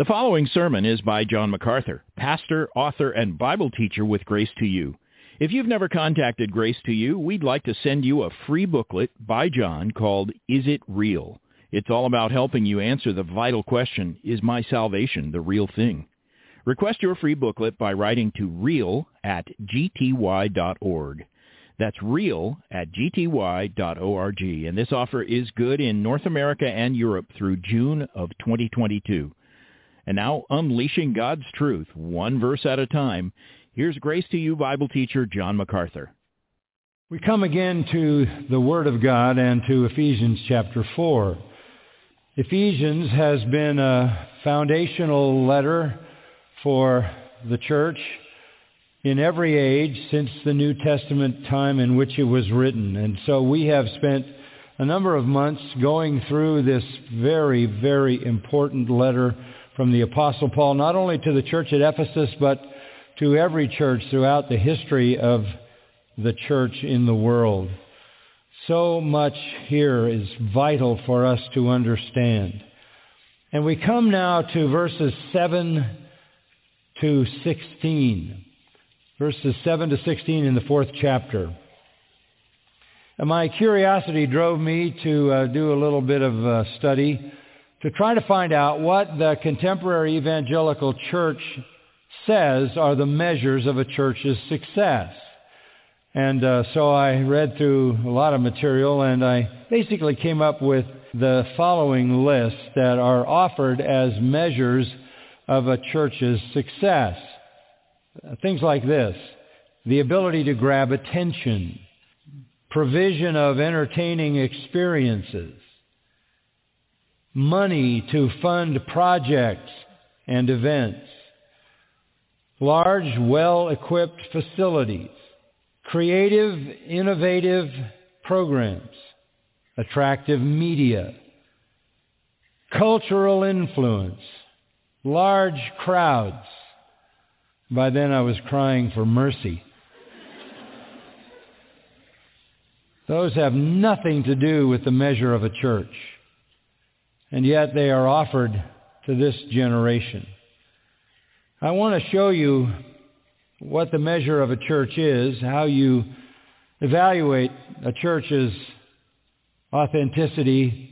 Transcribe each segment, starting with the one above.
The following sermon is by John MacArthur, pastor, author, and Bible teacher with Grace to You. If you've never contacted Grace to You, we'd like to send you a free booklet by John called Is It Real? It's all about helping you answer the vital question, is my salvation the real thing? Request your free booklet by writing to real at gty.org. That's real at gty.org. And this offer is good in North America and Europe through June of 2022. And now, unleashing God's truth, one verse at a time, here's Grace to You Bible teacher John MacArthur. We come again to the Word of God and to Ephesians chapter 4. Ephesians has been a foundational letter for the church in every age since the New Testament time in which it was written. And so we have spent a number of months going through this very, very important letter from the Apostle Paul, not only to the church at Ephesus, but to every church throughout the history of the church in the world. So much here is vital for us to understand. And we come now to verses 7 to 16. Verses 7 to 16 in the fourth chapter. And my curiosity drove me to uh, do a little bit of uh, study to try to find out what the contemporary evangelical church says are the measures of a church's success. And uh, so I read through a lot of material and I basically came up with the following list that are offered as measures of a church's success. Things like this. The ability to grab attention. provision of entertaining experiences, money to fund projects and events, large, well-equipped facilities, creative, innovative programs, attractive media, cultural influence, large crowds. By then I was crying for mercy. Those have nothing to do with the measure of a church. And yet they are offered to this generation. I want to show you what the measure of a church is, how you evaluate a church's authenticity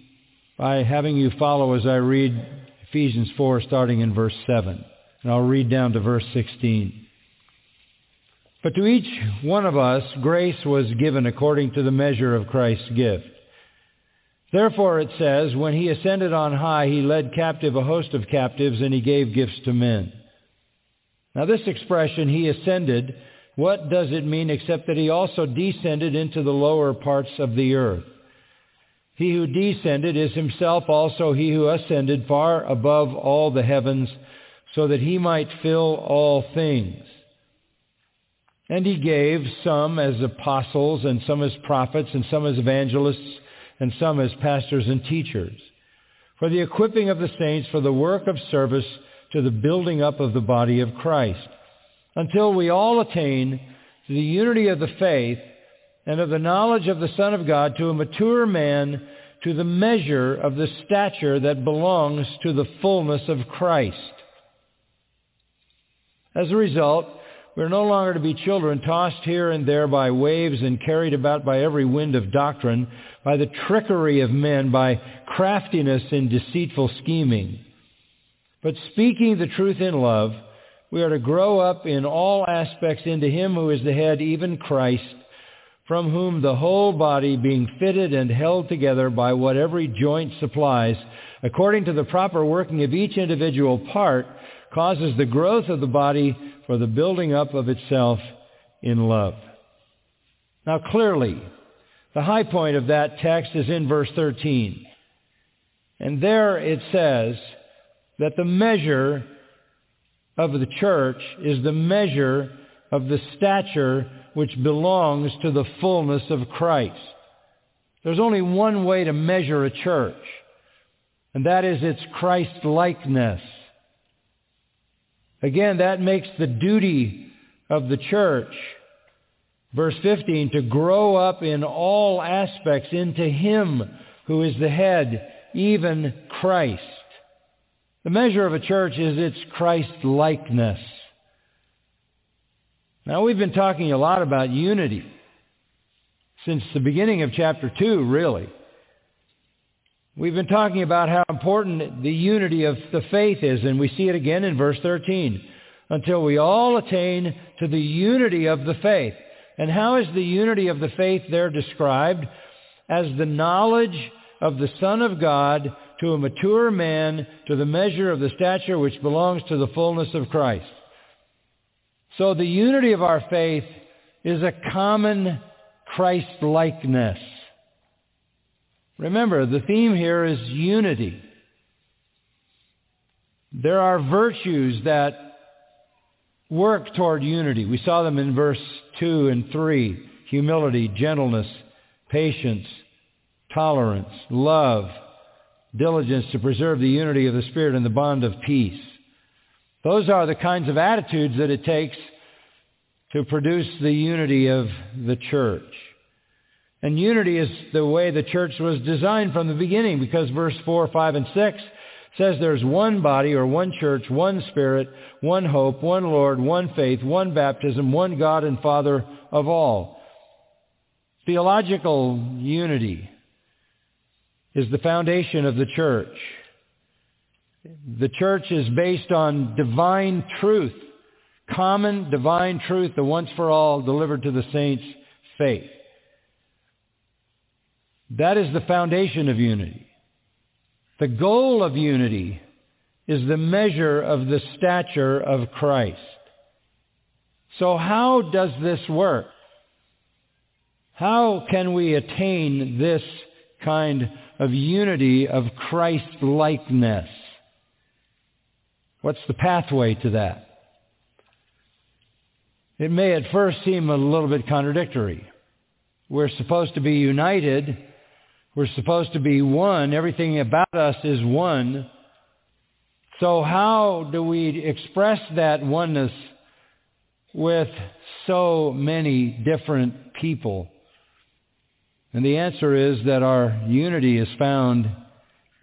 by having you follow as I read Ephesians 4 starting in verse 7. And I'll read down to verse 16. But to each one of us grace was given according to the measure of Christ's gift. Therefore it says, when he ascended on high, he led captive a host of captives, and he gave gifts to men. Now this expression, he ascended, what does it mean except that he also descended into the lower parts of the earth? He who descended is himself also he who ascended far above all the heavens, so that he might fill all things. And he gave some as apostles, and some as prophets, and some as evangelists, and some as pastors and teachers, for the equipping of the saints for the work of service to the building up of the body of Christ, until we all attain to the unity of the faith and of the knowledge of the Son of God, to a mature man, to the measure of the stature that belongs to the fullness of Christ. As a result, we're no longer to be children tossed here and there by waves and carried about by every wind of doctrine, by the trickery of men, by craftiness and deceitful scheming. But speaking the truth in love, we are to grow up in all aspects into him who is the head, even Christ, from whom the whole body, being fitted and held together by what every joint supplies, according to the proper working of each individual part, causes the growth of the body for the building up of itself in love. Now clearly, the high point of that text is in verse 13. And there it says that the measure of the church is the measure of the stature which belongs to the fullness of Christ. There's only one way to measure a church, and that is its Christ-likeness. Again, that makes the duty of the church, verse 15, to grow up in all aspects into Him who is the head, even Christ. The measure of a church is its Christ-likeness. Now we've been talking a lot about unity since the beginning of chapter 2, really. We've been talking about how important the unity of the faith is, and we see it again in verse 13. Until we all attain to the unity of the faith. And how is the unity of the faith there described? As the knowledge of the Son of God to a mature man to the measure of the stature which belongs to the fullness of Christ. So the unity of our faith is a common Christ-likeness. Remember, the theme here is unity. There are virtues that work toward unity. We saw them in verse 2 and 3. Humility, gentleness, patience, tolerance, love, diligence to preserve the unity of the Spirit and the bond of peace. Those are the kinds of attitudes that it takes to produce the unity of the church. And unity is the way the church was designed from the beginning because verse 4, 5, and 6 says there's one body or one church, one spirit, one hope, one Lord, one faith, one baptism, one God and Father of all. Theological unity is the foundation of the church. The church is based on divine truth, common divine truth, the once for all delivered to the saints' faith. That is the foundation of unity. The goal of unity is the measure of the stature of Christ. So how does this work? How can we attain this kind of unity of Christ-likeness? What's the pathway to that? It may at first seem a little bit contradictory. We're supposed to be united. We're supposed to be one. Everything about us is one. So how do we express that oneness with so many different people? And the answer is that our unity is found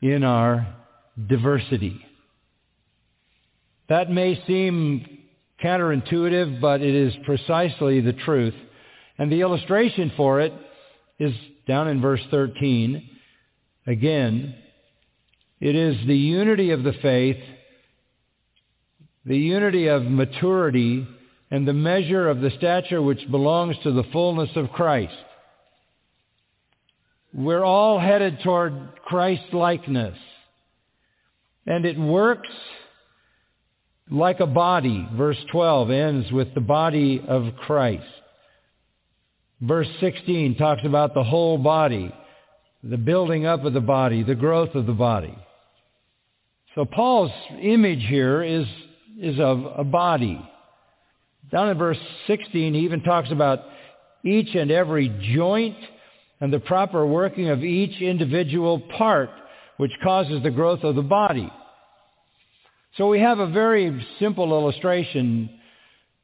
in our diversity. That may seem counterintuitive, but it is precisely the truth. And the illustration for it is down in verse 13. Again, it is the unity of the faith, the unity of maturity, and the measure of the stature which belongs to the fullness of Christ. We're all headed toward Christ-likeness. And it works like a body. Verse 12 ends with the body of Christ. Verse 16 talks about the whole body, the building up of the body, the growth of the body. So Paul's image here is, is of a body. Down in verse 16, he even talks about each and every joint and the proper working of each individual part, which causes the growth of the body. So we have a very simple illustration.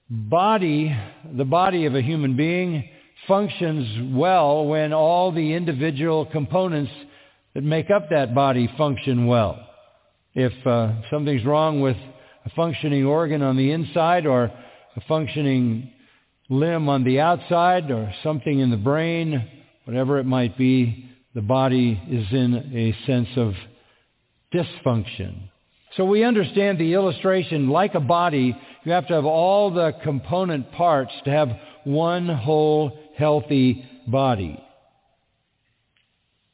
Body, the body of a human being, functions well when all the individual components that make up that body function well. If uh, something's wrong with a functioning organ on the inside or a functioning limb on the outside or something in the brain, whatever it might be, the body is in a sense of dysfunction. So we understand the illustration, like a body, you have to have all the component parts to have one whole healthy body.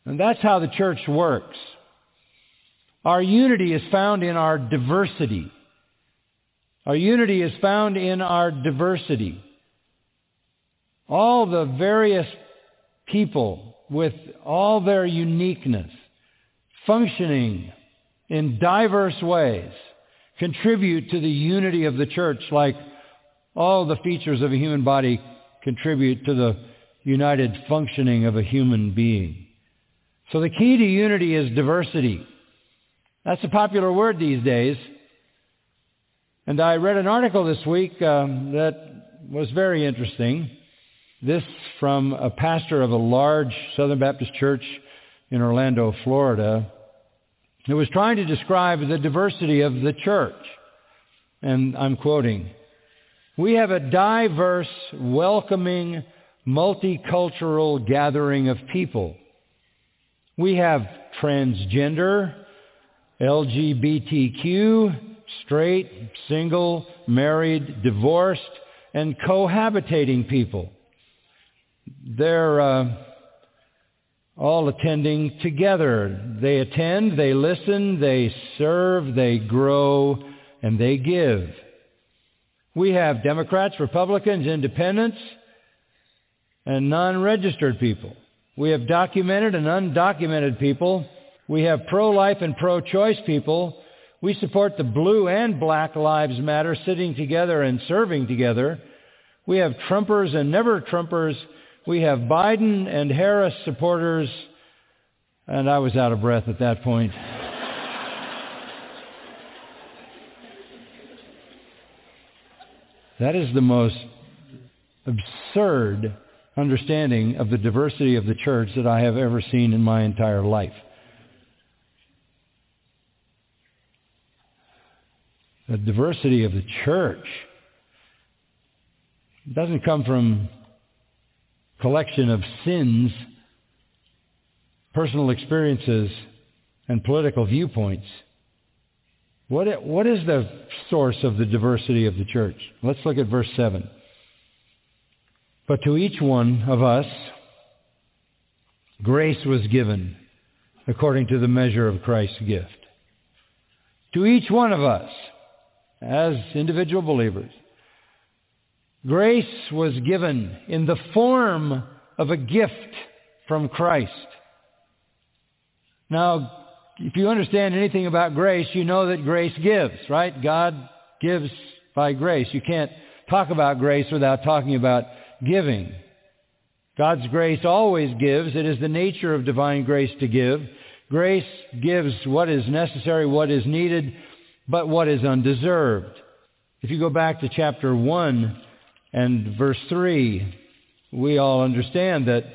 And that's how the church works. Our unity is found in our diversity. Our unity is found in our diversity. All the various people with all their uniqueness, functioning in diverse ways contribute to the unity of the church like all the features of a human body contribute to the united functioning of a human being. So the key to unity is diversity. That's a popular word these days. And I read an article this week um, that was very interesting. This from a pastor of a large Southern Baptist church in Orlando, Florida, who was trying to describe the diversity of the church. And I'm quoting, we have a diverse, welcoming, multicultural gathering of people. We have transgender, LGBTQ, straight, single, married, divorced, and cohabitating people. They're uh, all attending together. They attend, they listen, they serve, they grow, and they give. We have Democrats, Republicans, independents, and non-registered people. We have documented and undocumented people. We have pro-life and pro-choice people. We support the blue and black lives matter sitting together and serving together. We have Trumpers and never Trumpers we have Biden and Harris supporters, and I was out of breath at that point. That is the most absurd understanding of the diversity of the church that I have ever seen in my entire life. The diversity of the church doesn't come from collection of sins, personal experiences, and political viewpoints. What, what is the source of the diversity of the church? Let's look at verse 7. But to each one of us, grace was given according to the measure of Christ's gift. To each one of us, as individual believers, Grace was given in the form of a gift from Christ. Now, if you understand anything about grace, you know that grace gives, right? God gives by grace. You can't talk about grace without talking about giving. God's grace always gives. It is the nature of divine grace to give. Grace gives what is necessary, what is needed, but what is undeserved. If you go back to chapter 1 and verse 3, we all understand that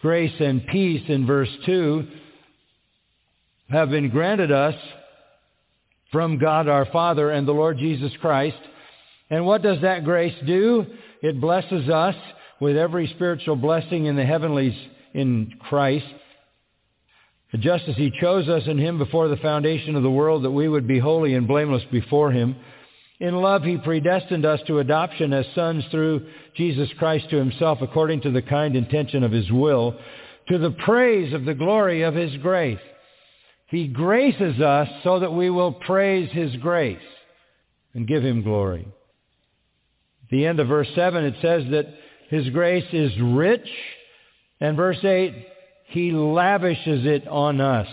grace and peace in verse 2 have been granted us from God our Father and the Lord Jesus Christ. And what does that grace do? It blesses us with every spiritual blessing in the heavenlies in Christ. Just as he chose us in him before the foundation of the world that we would be holy and blameless before him, in love he predestined us to adoption as sons through Jesus Christ to himself according to the kind intention of his will, to the praise of the glory of his grace. He graces us so that we will praise his grace and give him glory. At the end of verse 7 it says that his grace is rich. And verse 8, he lavishes it on us.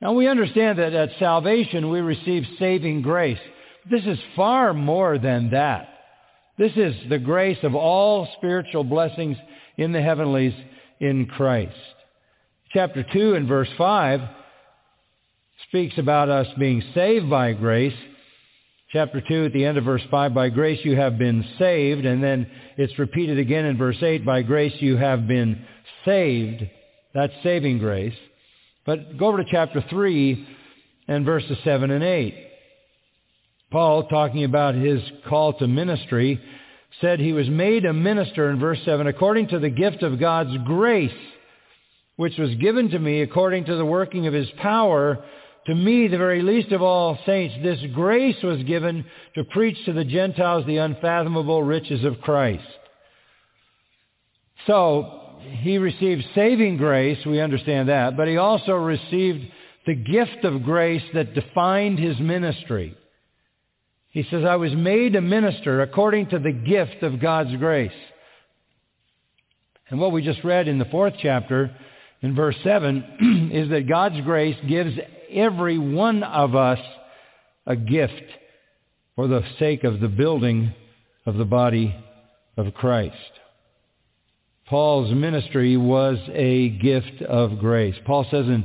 Now we understand that at salvation we receive saving grace. This is far more than that. This is the grace of all spiritual blessings in the heavenlies in Christ chapter 2 and verse 5 speaks about us being saved by grace. Chapter 2 at the end of verse 5, by grace you have been saved. And then it's repeated again in verse 8, by grace you have been saved. That's saving grace. But go over to chapter 3 and verses 7 and 8. Paul, talking about his call to ministry, said he was made a minister in verse 7 according to the gift of God's grace which was given to me according to the working of his power, to me, the very least of all saints, this grace was given to preach to the Gentiles the unfathomable riches of Christ. So, he received saving grace, we understand that, but he also received the gift of grace that defined his ministry. He says, I was made a minister according to the gift of God's grace. And what we just read in the fourth chapter in verse 7 is that God's grace gives every one of us a gift for the sake of the building of the body of Christ. Paul's ministry was a gift of grace. Paul says in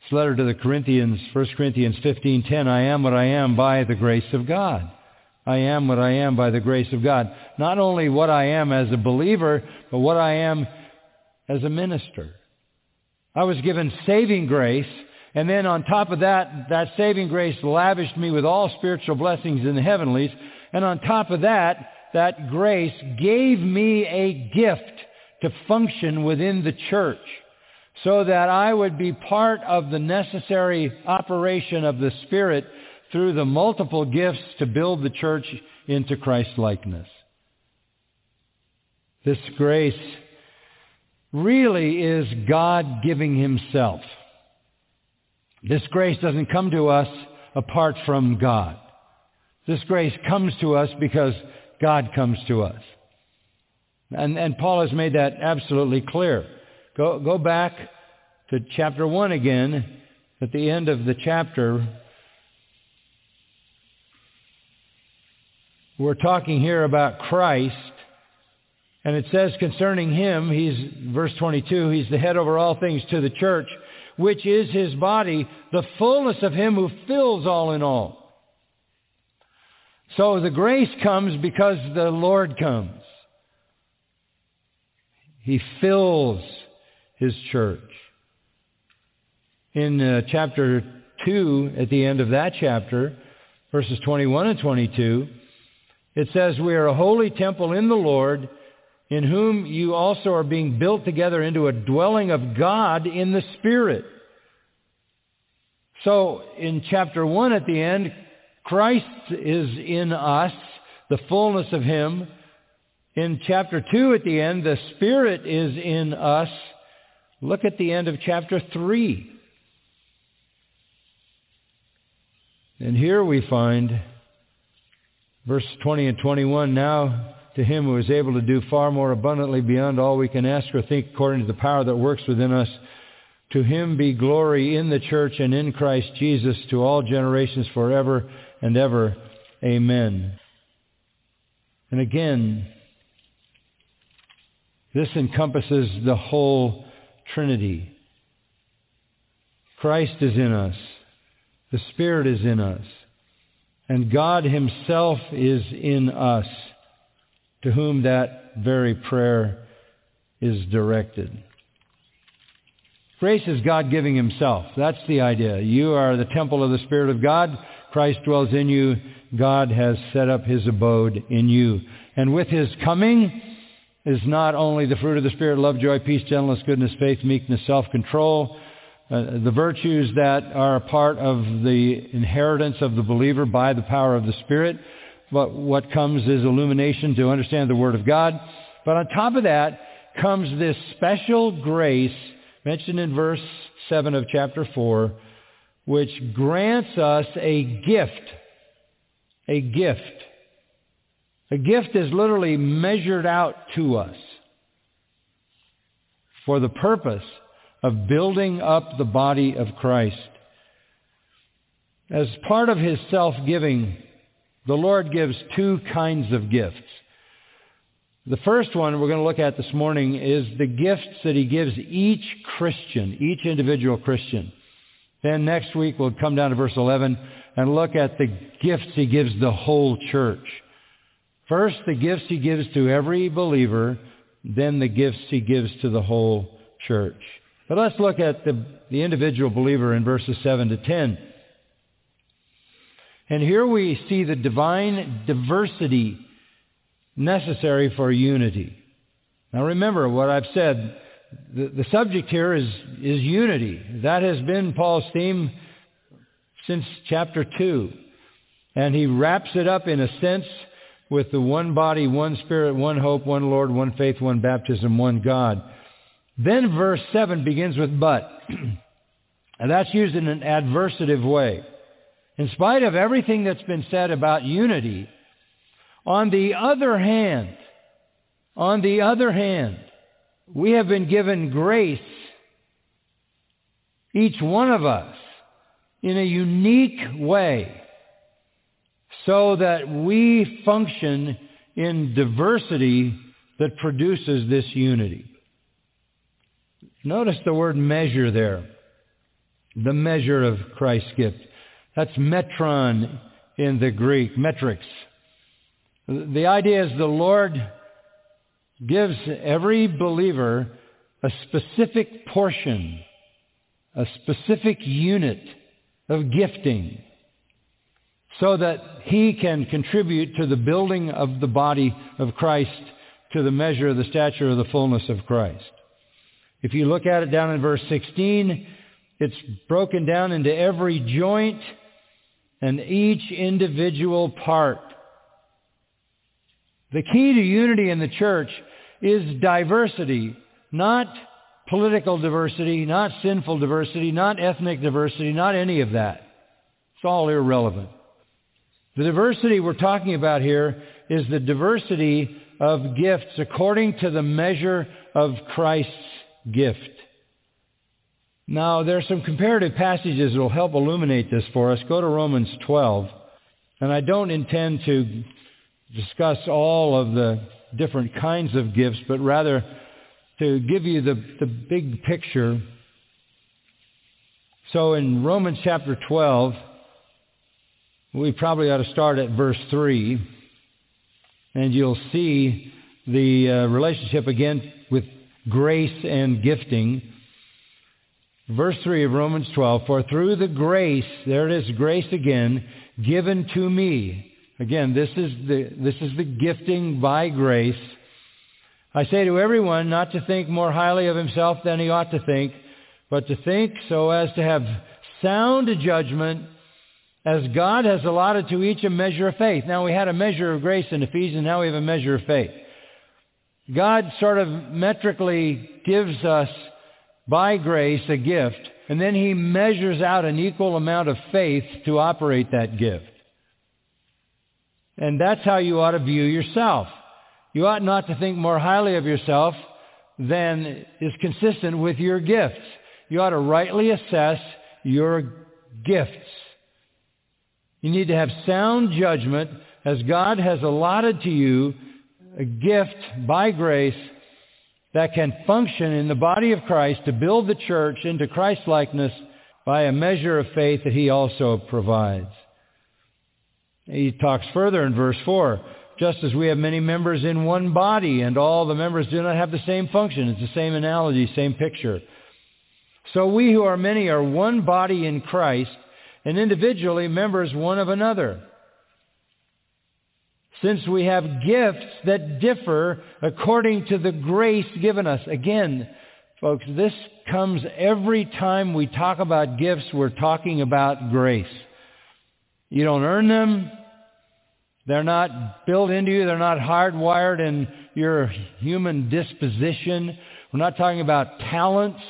his letter to the Corinthians, 1 Corinthians 15:10, I am what I am by the grace of God. I am what I am by the grace of God. Not only what I am as a believer, but what I am as a minister. I was given saving grace, and then on top of that, that saving grace lavished me with all spiritual blessings in the heavenlies, and on top of that, that grace gave me a gift to function within the church so that I would be part of the necessary operation of the Spirit through the multiple gifts to build the church into Christ-likeness. This grace really is God giving himself. This grace doesn't come to us apart from God. This grace comes to us because God comes to us. And, and Paul has made that absolutely clear. Go, go back to chapter 1 again. At the end of the chapter, we're talking here about Christ and it says concerning him, he's, verse 22, he's the head over all things to the church, which is his body, the fullness of him who fills all in all. So the grace comes because the Lord comes. He fills his church. In uh, chapter 2, at the end of that chapter, verses 21 and 22, it says, We are a holy temple in the Lord, in whom you also are being built together into a dwelling of God in the Spirit. So in chapter 1 at the end, Christ is in us, the fullness of Him. In chapter 2 at the end, the Spirit is in us. Look at the end of chapter 3. And here we find verse 20 and 21, now to him who is able to do far more abundantly beyond all we can ask or think according to the power that works within us. To him be glory in the church and in Christ Jesus to all generations forever and ever. Amen. And again, this encompasses the whole Trinity. Christ is in us. The Spirit is in us. And God himself is in us, to whom that very prayer is directed. Grace is God giving himself. That's the idea. You are the temple of the Spirit of God. Christ dwells in you. God has set up his abode in you. And with his coming is not only the fruit of the Spirit, love, joy, peace, gentleness, goodness, faith, meekness, self-control, uh, the virtues that are a part of the inheritance of the believer by the power of the Spirit. But what comes is illumination to understand the Word of God. But on top of that comes this special grace mentioned in verse 7 of chapter 4, which grants us a gift. A gift. A gift is literally measured out to us for the purpose of building up the body of Christ. As part of his self-giving, the Lord gives two kinds of gifts. The first one we're going to look at this morning is the gifts that he gives each Christian, each individual Christian. Then next week we'll come down to verse 11 and look at the gifts he gives the whole church. First, the gifts he gives to every believer, then the gifts he gives to the whole church. But let's look at the, the individual believer in verses 7 to 10. And here we see the divine diversity necessary for unity. Now remember what I've said. The, the subject here is, is unity. That has been Paul's theme since chapter 2. And he wraps it up in a sense with the one body, one spirit, one hope, one Lord, one faith, one baptism, one God. Then verse 7 begins with but. and that's used in an adversative way. In spite of everything that's been said about unity, on the other hand, on the other hand, we have been given grace, each one of us, in a unique way, so that we function in diversity that produces this unity. Notice the word measure there. The measure of Christ's gift. That's metron in the Greek, metrics. The idea is the Lord gives every believer a specific portion, a specific unit of gifting so that he can contribute to the building of the body of Christ to the measure of the stature of the fullness of Christ. If you look at it down in verse 16, it's broken down into every joint and each individual part. The key to unity in the church is diversity, not political diversity, not sinful diversity, not ethnic diversity, not any of that. It's all irrelevant. The diversity we're talking about here is the diversity of gifts according to the measure of Christ's gift. Now, there are some comparative passages that will help illuminate this for us. Go to Romans 12. And I don't intend to discuss all of the different kinds of gifts, but rather to give you the, the big picture. So in Romans chapter 12, we probably ought to start at verse 3, and you'll see the uh, relationship again with grace and gifting. Verse 3 of Romans 12, For through the grace, there it is, grace again, given to me. Again, this is the, this is the gifting by grace. I say to everyone not to think more highly of himself than he ought to think, but to think so as to have sound judgment as God has allotted to each a measure of faith. Now we had a measure of grace in Ephesians, now we have a measure of faith. God sort of metrically gives us by grace a gift, and then he measures out an equal amount of faith to operate that gift. And that's how you ought to view yourself. You ought not to think more highly of yourself than is consistent with your gifts. You ought to rightly assess your gifts. You need to have sound judgment as God has allotted to you a gift by grace that can function in the body of Christ to build the church into Christ-likeness by a measure of faith that he also provides. He talks further in verse 4, just as we have many members in one body and all the members do not have the same function. It's the same analogy, same picture. So we who are many are one body in Christ and individually members one of another. Since we have gifts that differ according to the grace given us. Again, folks, this comes every time we talk about gifts, we're talking about grace. You don't earn them. They're not built into you. They're not hardwired in your human disposition. We're not talking about talents.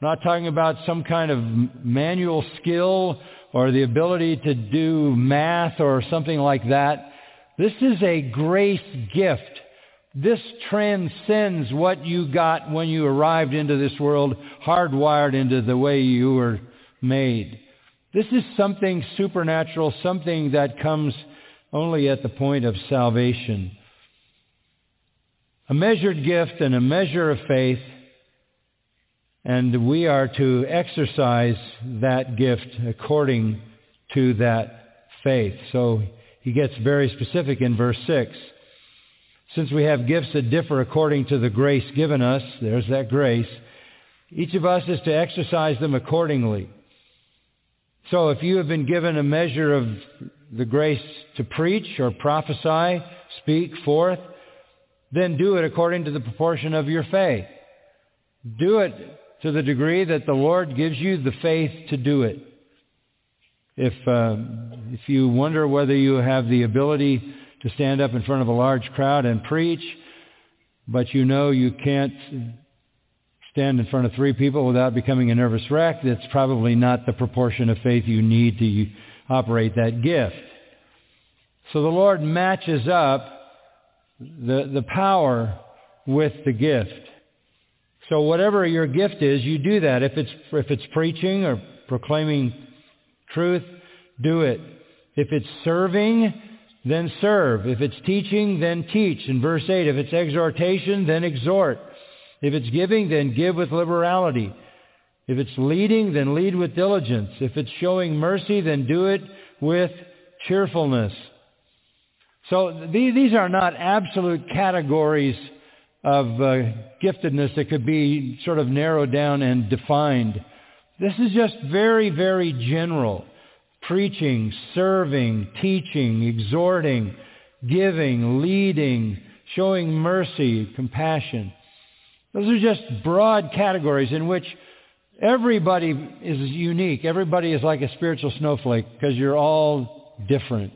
We're not talking about some kind of manual skill or the ability to do math or something like that. This is a grace gift. This transcends what you got when you arrived into this world, hardwired into the way you were made. This is something supernatural, something that comes only at the point of salvation. A measured gift and a measure of faith, and we are to exercise that gift according to that faith. So he gets very specific in verse 6. Since we have gifts that differ according to the grace given us, there's that grace, each of us is to exercise them accordingly. So if you have been given a measure of the grace to preach or prophesy, speak forth, then do it according to the proportion of your faith. Do it to the degree that the Lord gives you the faith to do it. If, uh, if you wonder whether you have the ability to stand up in front of a large crowd and preach, but you know you can't stand in front of three people without becoming a nervous wreck, that's probably not the proportion of faith you need to operate that gift. So the Lord matches up the, the power with the gift. So whatever your gift is, you do that. If it's, if it's preaching or proclaiming truth, do it. If it's serving, then serve. If it's teaching, then teach. In verse 8, if it's exhortation, then exhort. If it's giving, then give with liberality. If it's leading, then lead with diligence. If it's showing mercy, then do it with cheerfulness. So these are not absolute categories of uh, giftedness that could be sort of narrowed down and defined. This is just very, very general. Preaching, serving, teaching, exhorting, giving, leading, showing mercy, compassion. Those are just broad categories in which everybody is unique. Everybody is like a spiritual snowflake because you're all different.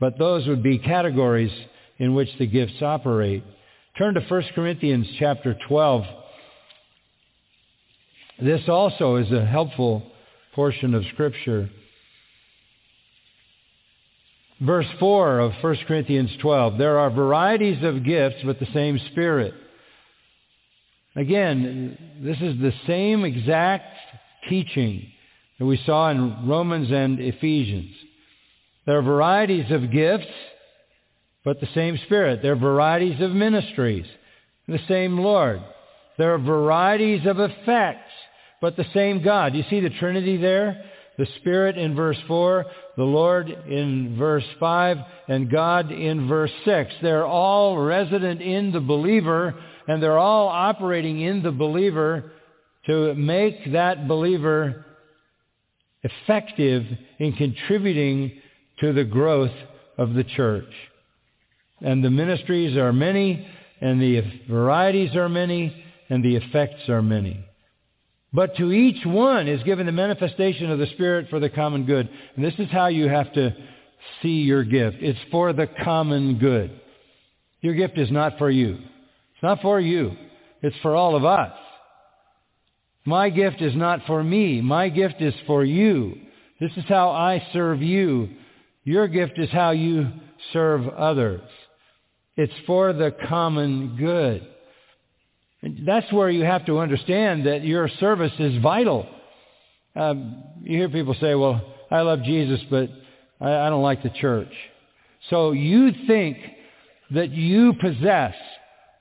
But those would be categories in which the gifts operate. Turn to 1 Corinthians chapter 12. This also is a helpful portion of Scripture. Verse 4 of 1 Corinthians 12. There are varieties of gifts, but the same Spirit. Again, this is the same exact teaching that we saw in Romans and Ephesians. There are varieties of gifts, but the same Spirit. There are varieties of ministries, the same Lord. There are varieties of effects, but the same God. You see the Trinity there? The Spirit in verse 4, the Lord in verse 5, and God in verse 6. They're all resident in the believer, and they're all operating in the believer to make that believer effective in contributing to the growth of the church. And the ministries are many, and the varieties are many, and the effects are many. But to each one is given the manifestation of the Spirit for the common good. And this is how you have to see your gift. It's for the common good. Your gift is not for you. It's not for you. It's for all of us. My gift is not for me. My gift is for you. This is how I serve you. Your gift is how you serve others. It's for the common good. That's where you have to understand that your service is vital. Um, you hear people say, well, I love Jesus, but I, I don't like the church. So you think that you possess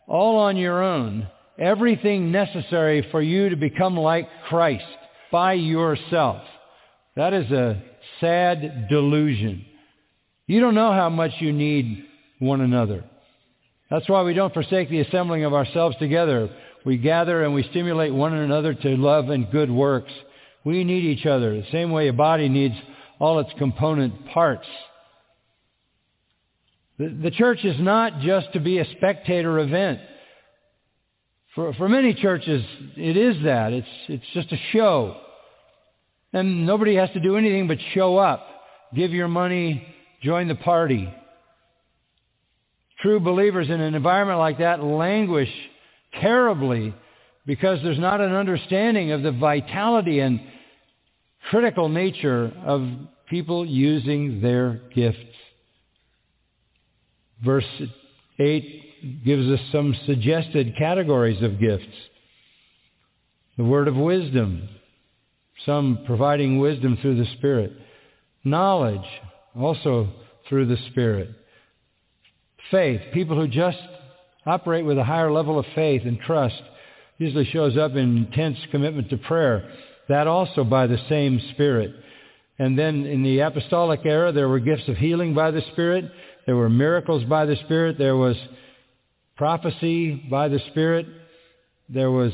all on your own everything necessary for you to become like Christ by yourself. That is a sad delusion. You don't know how much you need one another. That's why we don't forsake the assembling of ourselves together. We gather and we stimulate one another to love and good works. We need each other, the same way a body needs all its component parts. The, the church is not just to be a spectator event. For, for many churches, it is that. It's, it's just a show. And nobody has to do anything but show up, give your money, join the party. True believers in an environment like that languish terribly because there's not an understanding of the vitality and critical nature of people using their gifts. Verse 8 gives us some suggested categories of gifts. The word of wisdom, some providing wisdom through the Spirit. Knowledge, also through the Spirit. Faith, people who just operate with a higher level of faith and trust, usually shows up in intense commitment to prayer. That also by the same Spirit. And then in the apostolic era, there were gifts of healing by the Spirit. There were miracles by the Spirit. There was prophecy by the Spirit. There was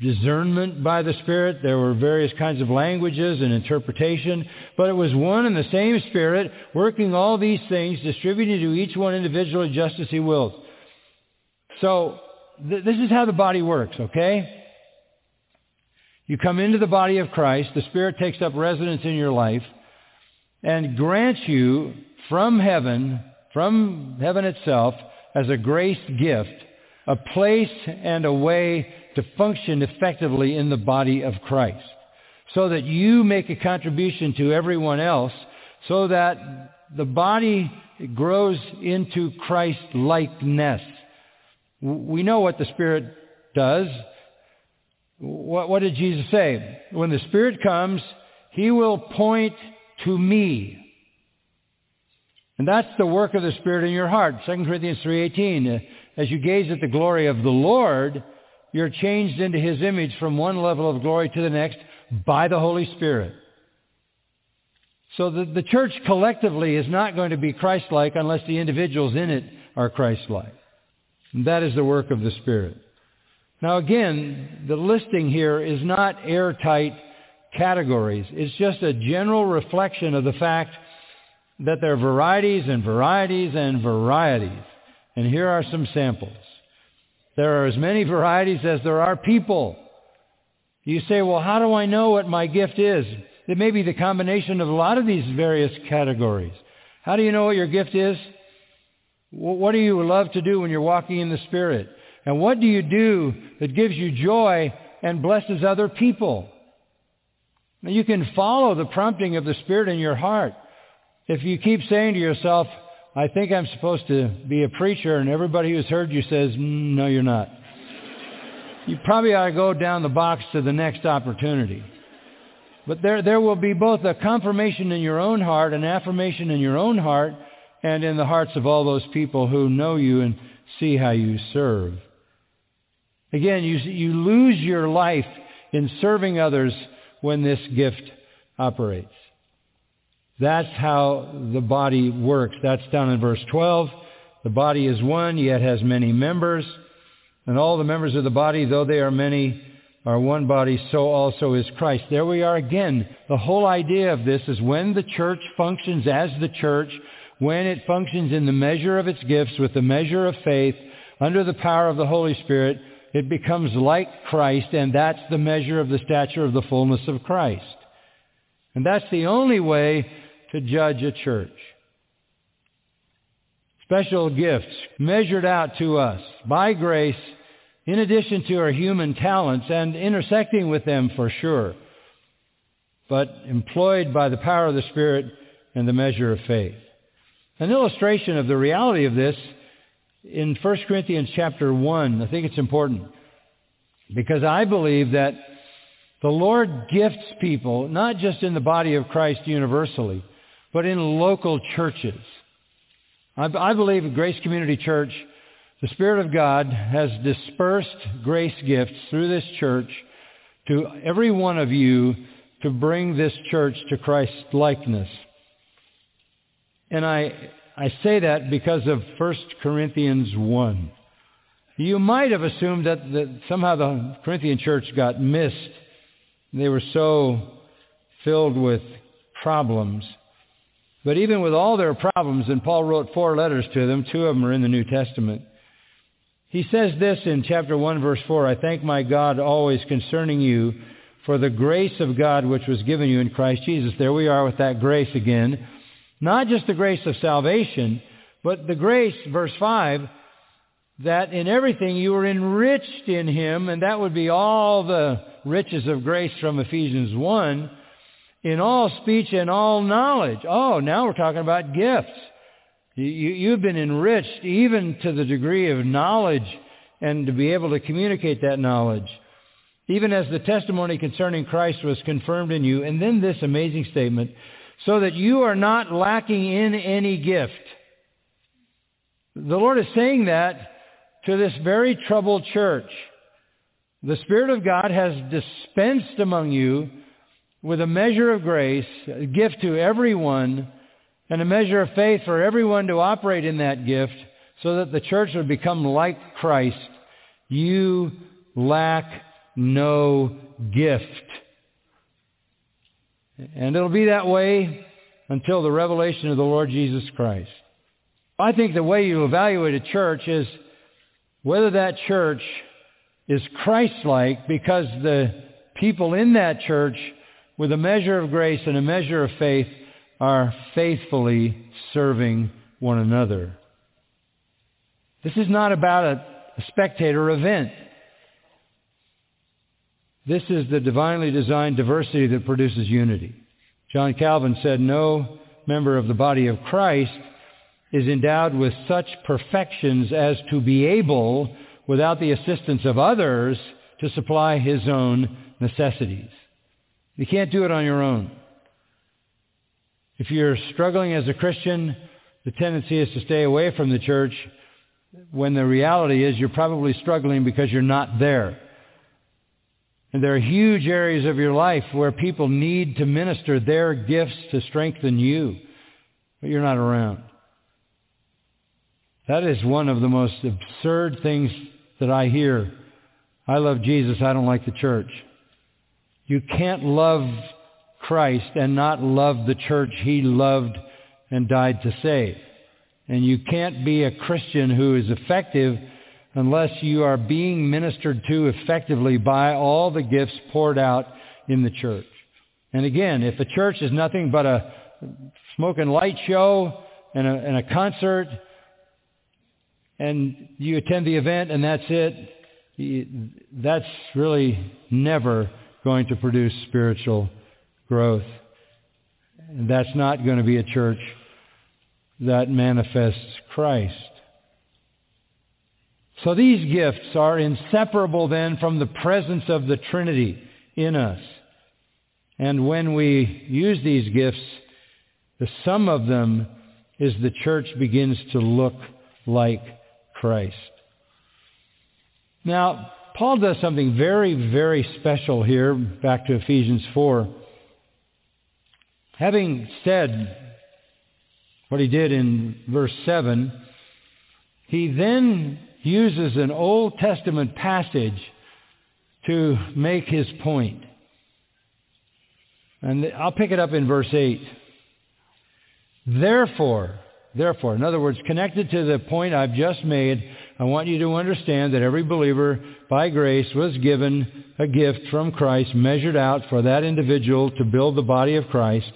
discernment by the Spirit. There were various kinds of languages and interpretation. But it was one and the same Spirit working all these things, distributing to each one individually just as He wills. So th- this is how the body works, okay? You come into the body of Christ, the Spirit takes up residence in your life, and grants you from heaven, from heaven itself, as a grace gift, a place and a way to function effectively in the body of Christ. So that you make a contribution to everyone else, so that the body grows into Christ-likeness. We know what the Spirit does. What, what did Jesus say? When the Spirit comes, He will point to me. And that's the work of the Spirit in your heart. 2 Corinthians 3.18, uh, as you gaze at the glory of the Lord, you're changed into His image from one level of glory to the next by the Holy Spirit. So the, the church collectively is not going to be Christ-like unless the individuals in it are Christ-like. And that is the work of the Spirit. Now again, the listing here is not airtight categories. It's just a general reflection of the fact that there are varieties and varieties and varieties. And here are some samples. There are as many varieties as there are people. You say, well, how do I know what my gift is? It may be the combination of a lot of these various categories. How do you know what your gift is? What do you love to do when you're walking in the Spirit? And what do you do that gives you joy and blesses other people? Now you can follow the prompting of the Spirit in your heart. If you keep saying to yourself, I think I'm supposed to be a preacher, and everybody who's heard you says, mm, no, you're not. you probably ought to go down the box to the next opportunity. But there, there will be both a confirmation in your own heart, an affirmation in your own heart, and in the hearts of all those people who know you and see how you serve. Again, you, you lose your life in serving others when this gift operates. That's how the body works. That's down in verse 12. The body is one, yet has many members. And all the members of the body, though they are many, are one body, so also is Christ. There we are again. The whole idea of this is when the church functions as the church, when it functions in the measure of its gifts with the measure of faith, under the power of the Holy Spirit, it becomes like Christ, and that's the measure of the stature of the fullness of Christ. And that's the only way to judge a church. Special gifts measured out to us by grace in addition to our human talents and intersecting with them for sure, but employed by the power of the Spirit and the measure of faith. An illustration of the reality of this in 1 Corinthians chapter 1. I think it's important because I believe that the Lord gifts people, not just in the body of Christ universally, but in local churches. I, I believe Grace Community Church, the Spirit of God has dispersed grace gifts through this church to every one of you to bring this church to Christ's likeness. And I, I say that because of 1 Corinthians 1. You might have assumed that, that somehow the Corinthian church got missed. They were so filled with problems. But even with all their problems, and Paul wrote four letters to them, two of them are in the New Testament, he says this in chapter 1, verse 4, I thank my God always concerning you for the grace of God which was given you in Christ Jesus. There we are with that grace again. Not just the grace of salvation, but the grace, verse 5, that in everything you were enriched in him, and that would be all the riches of grace from Ephesians 1, in all speech and all knowledge. Oh, now we're talking about gifts. You, you've been enriched even to the degree of knowledge and to be able to communicate that knowledge. Even as the testimony concerning Christ was confirmed in you. And then this amazing statement, so that you are not lacking in any gift. The Lord is saying that to this very troubled church. The Spirit of God has dispensed among you with a measure of grace, a gift to everyone, and a measure of faith for everyone to operate in that gift so that the church would become like Christ. You lack no gift. And it'll be that way until the revelation of the Lord Jesus Christ. I think the way you evaluate a church is whether that church is Christ-like because the people in that church with a measure of grace and a measure of faith are faithfully serving one another. This is not about a, a spectator event. This is the divinely designed diversity that produces unity. John Calvin said, no member of the body of Christ is endowed with such perfections as to be able, without the assistance of others, to supply his own necessities. You can't do it on your own. If you're struggling as a Christian, the tendency is to stay away from the church when the reality is you're probably struggling because you're not there. And there are huge areas of your life where people need to minister their gifts to strengthen you, but you're not around. That is one of the most absurd things that I hear. I love Jesus, I don't like the church. You can't love Christ and not love the church he loved and died to save. And you can't be a Christian who is effective unless you are being ministered to effectively by all the gifts poured out in the church. And again, if a church is nothing but a smoking light show and a, and a concert, and you attend the event and that's it, that's really never going to produce spiritual growth. And that's not going to be a church that manifests Christ. So these gifts are inseparable then from the presence of the Trinity in us. And when we use these gifts, the sum of them is the church begins to look like Christ. Now, Paul does something very, very special here, back to Ephesians 4. Having said what he did in verse 7, he then uses an Old Testament passage to make his point. And I'll pick it up in verse 8. Therefore, therefore, in other words, connected to the point I've just made, I want you to understand that every believer, by grace, was given a gift from Christ measured out for that individual to build the body of Christ.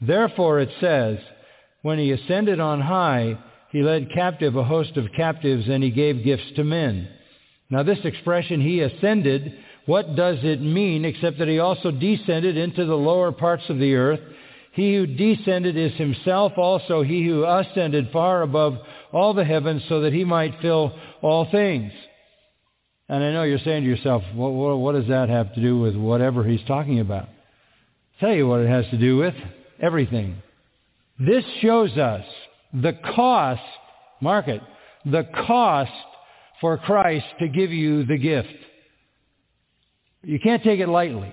Therefore it says, when he ascended on high, he led captive a host of captives and he gave gifts to men. Now this expression, he ascended, what does it mean except that he also descended into the lower parts of the earth? He who descended is himself also he who ascended far above all the heavens so that he might fill all things. And I know you're saying to yourself, what, what, what does that have to do with whatever he's talking about? I'll tell you what it has to do with everything. This shows us the cost, mark it, the cost for Christ to give you the gift. You can't take it lightly.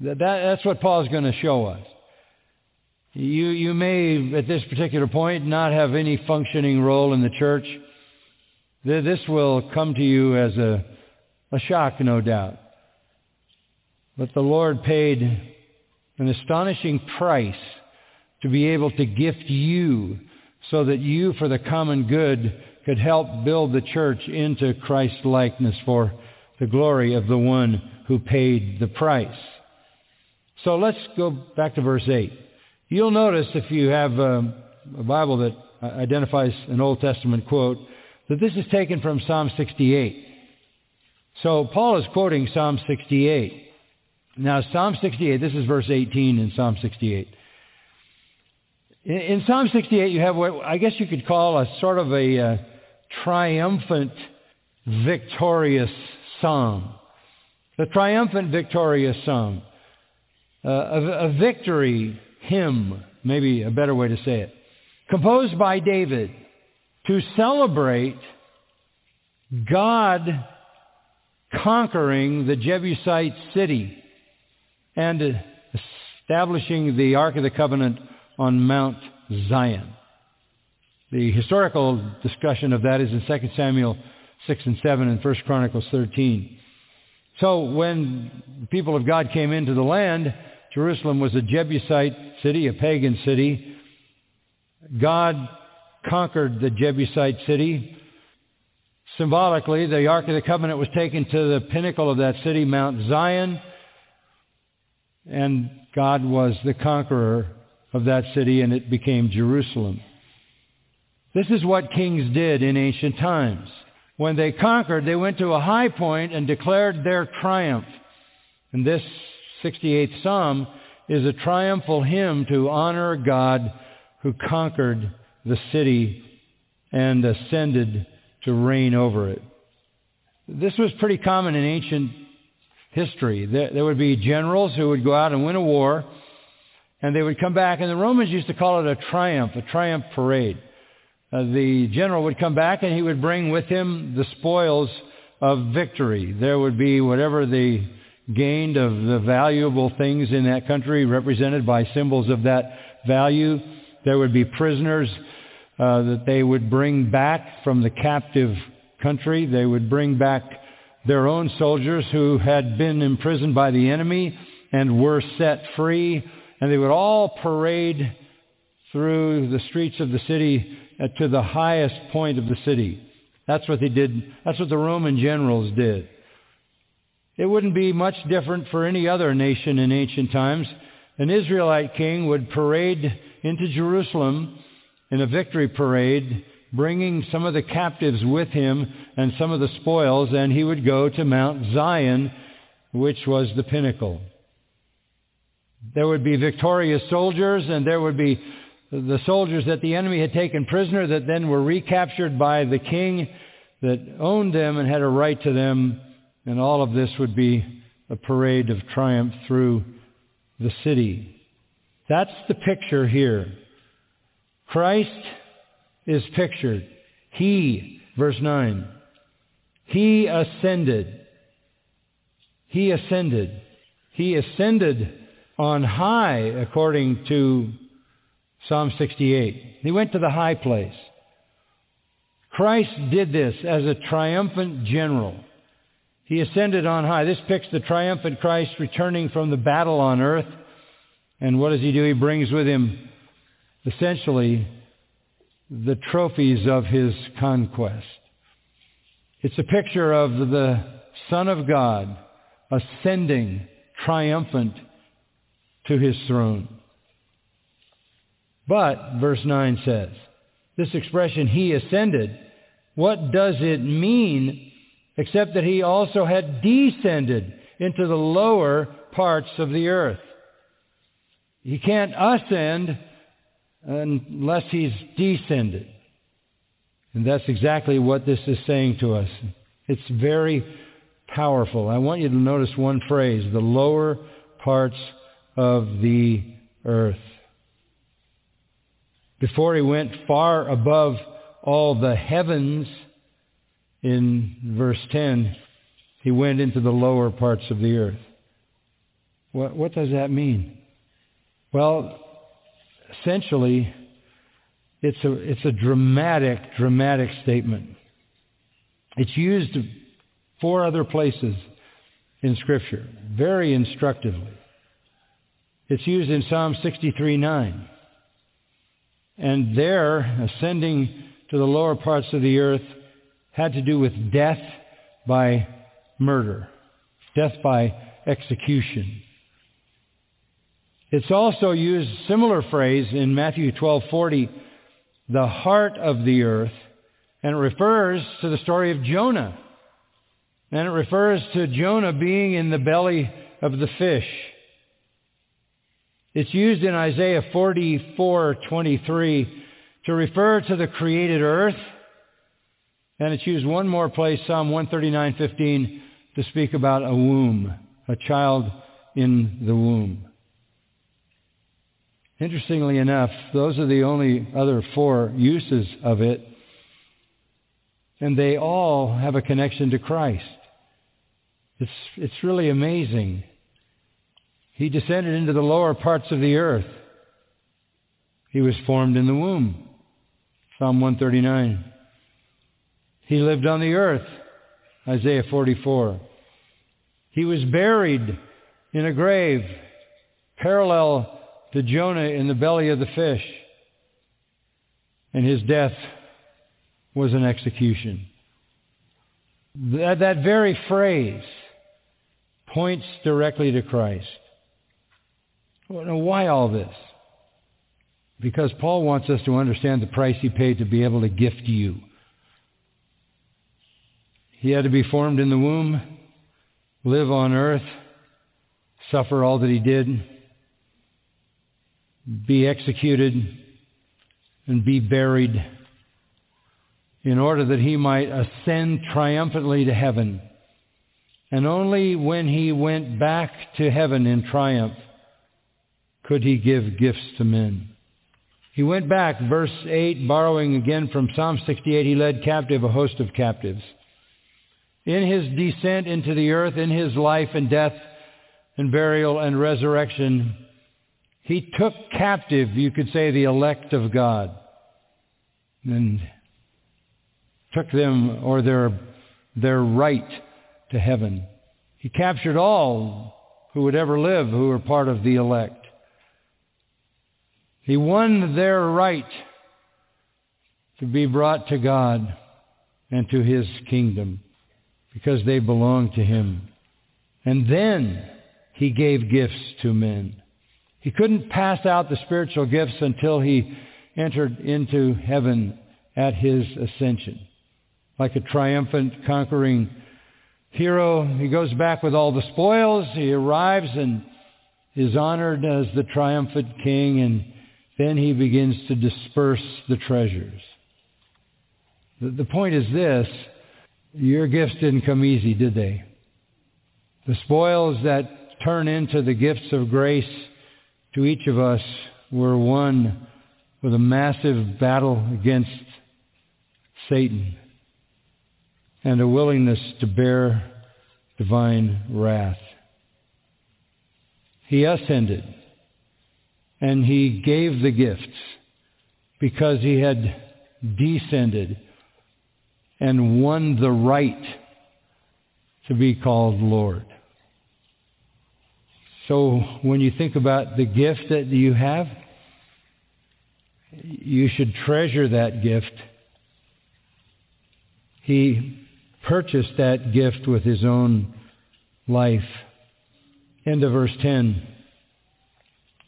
That, that, that's what Paul's going to show us. You, you may, at this particular point, not have any functioning role in the church. This will come to you as a, a shock, no doubt. But the Lord paid an astonishing price to be able to gift you so that you, for the common good, could help build the church into Christ's likeness for the glory of the one who paid the price. So let's go back to verse 8. You'll notice if you have a, a Bible that identifies an Old Testament quote, that this is taken from Psalm 68. So Paul is quoting Psalm 68. Now Psalm 68, this is verse 18 in Psalm 68. In, in Psalm 68 you have what I guess you could call a sort of a uh, triumphant, victorious psalm. The triumphant, victorious psalm. Uh, a, a victory hymn, maybe a better way to say it, composed by David to celebrate God conquering the Jebusite city and establishing the Ark of the Covenant on Mount Zion. The historical discussion of that is in 2 Samuel 6 and 7 and 1 Chronicles 13. So when the people of God came into the land, Jerusalem was a Jebusite city, a pagan city. God conquered the Jebusite city. Symbolically, the Ark of the Covenant was taken to the pinnacle of that city, Mount Zion, and God was the conqueror of that city, and it became Jerusalem. This is what kings did in ancient times. When they conquered, they went to a high point and declared their triumph. And this 68th Psalm is a triumphal hymn to honor God who conquered the city and ascended to reign over it. This was pretty common in ancient history. There would be generals who would go out and win a war, and they would come back, and the Romans used to call it a triumph, a triumph parade. Uh, the general would come back and he would bring with him the spoils of victory. There would be whatever they gained of the valuable things in that country represented by symbols of that value. There would be prisoners uh, that they would bring back from the captive country. They would bring back their own soldiers who had been imprisoned by the enemy and were set free. And they would all parade through the streets of the city uh, to the highest point of the city. That's what they did. That's what the Roman generals did. It wouldn't be much different for any other nation in ancient times. An Israelite king would parade into Jerusalem in a victory parade, bringing some of the captives with him and some of the spoils, and he would go to Mount Zion, which was the pinnacle. There would be victorious soldiers, and there would be the soldiers that the enemy had taken prisoner that then were recaptured by the king that owned them and had a right to them. And all of this would be a parade of triumph through the city. That's the picture here. Christ is pictured. He, verse 9, He ascended. He ascended. He ascended on high according to Psalm 68. He went to the high place. Christ did this as a triumphant general. He ascended on high. This picks the triumphant Christ returning from the battle on earth. And what does he do? He brings with him essentially the trophies of his conquest. It's a picture of the Son of God ascending triumphant to his throne. But, verse 9 says, this expression, he ascended, what does it mean except that he also had descended into the lower parts of the earth? He can't ascend unless he's descended. And that's exactly what this is saying to us. It's very powerful. I want you to notice one phrase, the lower parts of the earth. Before he went far above all the heavens, in verse 10, he went into the lower parts of the earth. What, what does that mean? Well, essentially, it's a, it's a dramatic, dramatic statement. It's used four other places in Scripture, very instructively. It's used in Psalm 63.9. And there, ascending to the lower parts of the earth had to do with death by murder, death by execution. It's also used similar phrase in Matthew 12:40, the heart of the earth, and it refers to the story of Jonah. And it refers to Jonah being in the belly of the fish. It's used in Isaiah 44:23 to refer to the created earth, and it's used one more place, Psalm 139:15, to speak about a womb, a child in the womb. Interestingly enough, those are the only other four uses of it, and they all have a connection to Christ. It's, it's really amazing. He descended into the lower parts of the earth. He was formed in the womb. Psalm 139. He lived on the earth. Isaiah 44. He was buried in a grave parallel to Jonah in the belly of the fish. And his death was an execution. That, that very phrase points directly to Christ. Well, now why all this? Because Paul wants us to understand the price he paid to be able to gift you. He had to be formed in the womb, live on earth, suffer all that he did, be executed, and be buried in order that he might ascend triumphantly to heaven. And only when he went back to heaven in triumph could he give gifts to men. He went back, verse 8, borrowing again from Psalm 68, he led captive a host of captives. In his descent into the earth, in his life and death and burial and resurrection, he took captive, you could say, the elect of God and took them or their, their right to heaven. He captured all who would ever live who were part of the elect. He won their right to be brought to God and to his kingdom because they belonged to him. And then he gave gifts to men. He couldn't pass out the spiritual gifts until he entered into heaven at his ascension. Like a triumphant, conquering hero, he goes back with all the spoils. He arrives and is honored as the triumphant king and then he begins to disperse the treasures. The, point is this, your gifts didn't come easy, did they? The spoils that turn into the gifts of grace to each of us were won with a massive battle against Satan and a willingness to bear divine wrath. He ascended and he gave the gifts because he had descended and won the right to be called Lord. So when you think about the gift that you have, you should treasure that gift. He purchased that gift with his own life. End of verse 10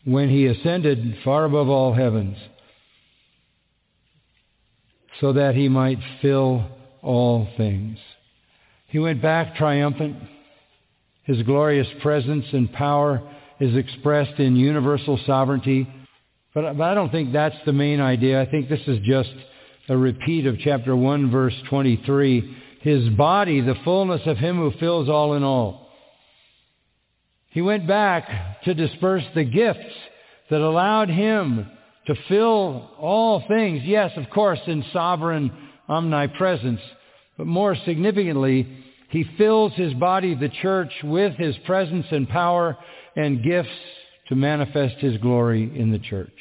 when he ascended far above all heavens so that he might fill all things. He went back triumphant. His glorious presence and power is expressed in universal sovereignty. But, but I don't think that's the main idea. I think this is just a repeat of chapter 1, verse 23. His body, the fullness of him who fills all in all. He went back to disperse the gifts that allowed him to fill all things. Yes, of course, in sovereign omnipresence. But more significantly, he fills his body, the church, with his presence and power and gifts to manifest his glory in the church.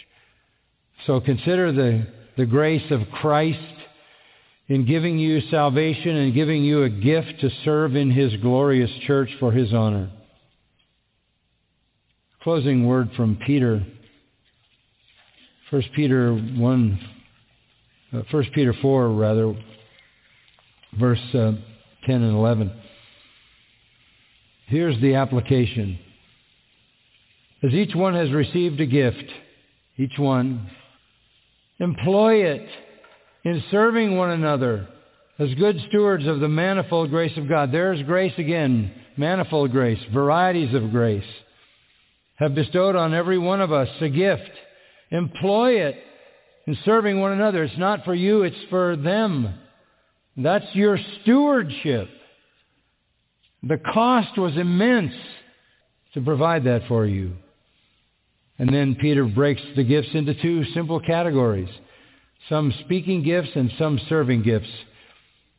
So consider the, the grace of Christ in giving you salvation and giving you a gift to serve in his glorious church for his honor. Closing word from Peter. 1 Peter 1, uh, 1 Peter 4 rather, verse uh, 10 and 11. Here's the application. As each one has received a gift, each one, employ it in serving one another as good stewards of the manifold grace of God. There's grace again, manifold grace, varieties of grace have bestowed on every one of us a gift. Employ it in serving one another. It's not for you, it's for them. That's your stewardship. The cost was immense to provide that for you. And then Peter breaks the gifts into two simple categories. Some speaking gifts and some serving gifts.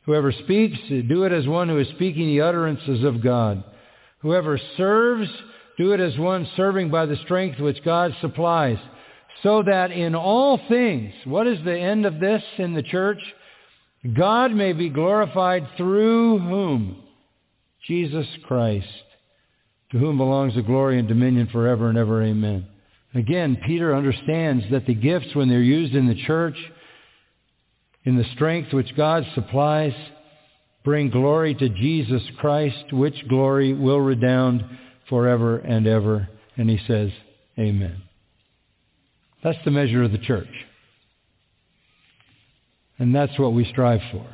Whoever speaks, do it as one who is speaking the utterances of God. Whoever serves, do it as one serving by the strength which God supplies. So that in all things, what is the end of this in the church? God may be glorified through whom? Jesus Christ, to whom belongs the glory and dominion forever and ever. Amen. Again, Peter understands that the gifts, when they're used in the church, in the strength which God supplies, bring glory to Jesus Christ, which glory will redound forever and ever. And he says, Amen. That's the measure of the church. And that's what we strive for.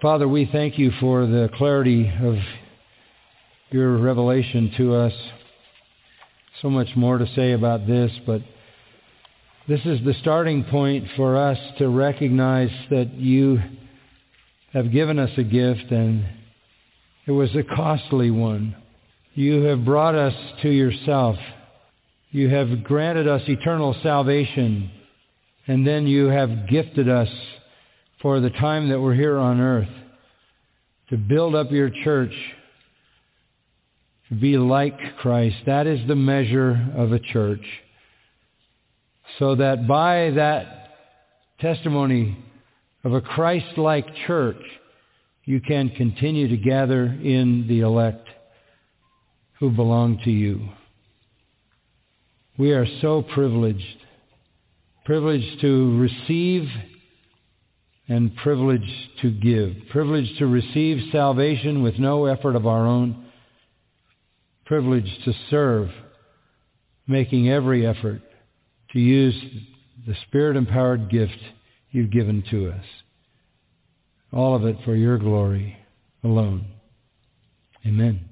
Father, we thank you for the clarity of your revelation to us. So much more to say about this, but this is the starting point for us to recognize that you have given us a gift and it was a costly one. You have brought us to yourself. You have granted us eternal salvation and then you have gifted us for the time that we're here on earth to build up your church, to be like Christ. That is the measure of a church. So that by that testimony of a Christ-like church, you can continue to gather in the elect who belong to you. We are so privileged privileged to receive and privileged to give. Privileged to receive salvation with no effort of our own. Privileged to serve, making every effort to use the Spirit-empowered gift you've given to us. All of it for your glory alone. Amen.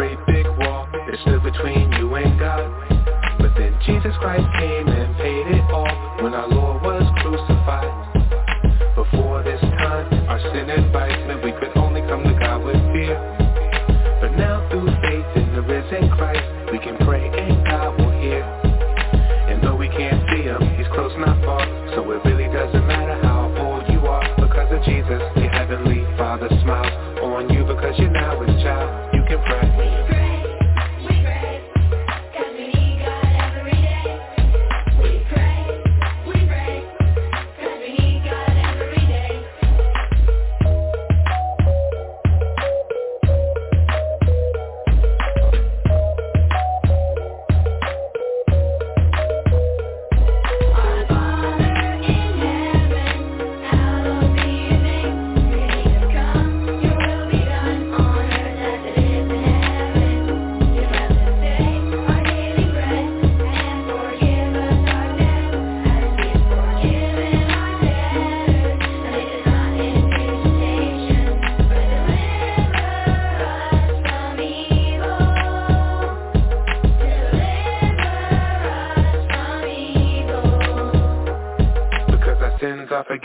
great big wall that stood between you and God. But then Jesus Christ came and paid it all when our Lord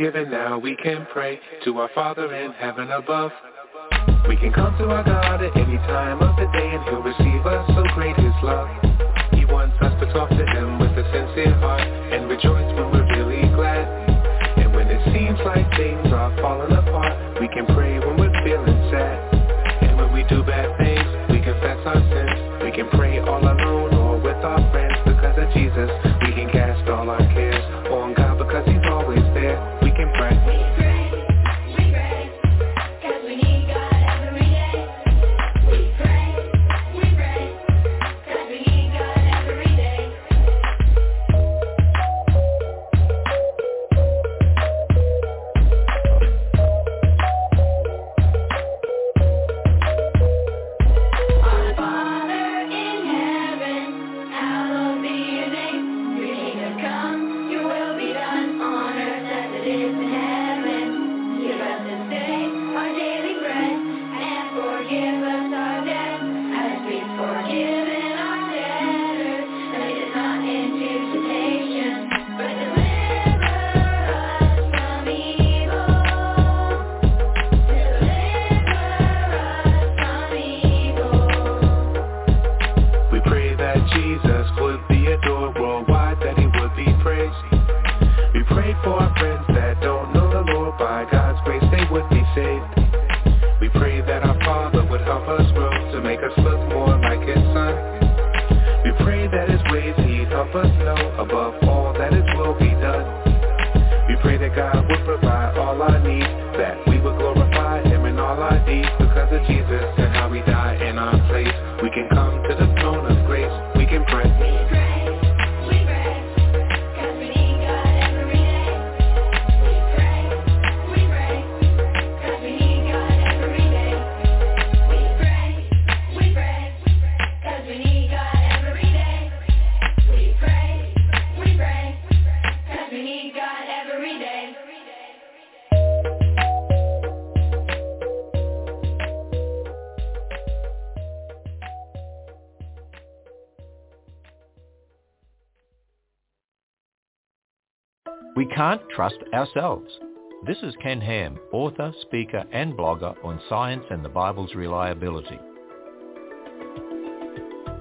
forgiven now, we can pray to our Father in heaven above. We can come to our God at any time of the day and He'll receive us, so great His love. He wants us to talk to Him with a sincere heart and rejoice when we're really glad. And when it seems like things are falling apart, we can pray when we're feeling sad. And when we do bad things, we confess our sins. We can pray all alone or with our friends because of Jesus. Can't trust ourselves. This is Ken Ham, author, speaker and blogger on science and the Bible's reliability.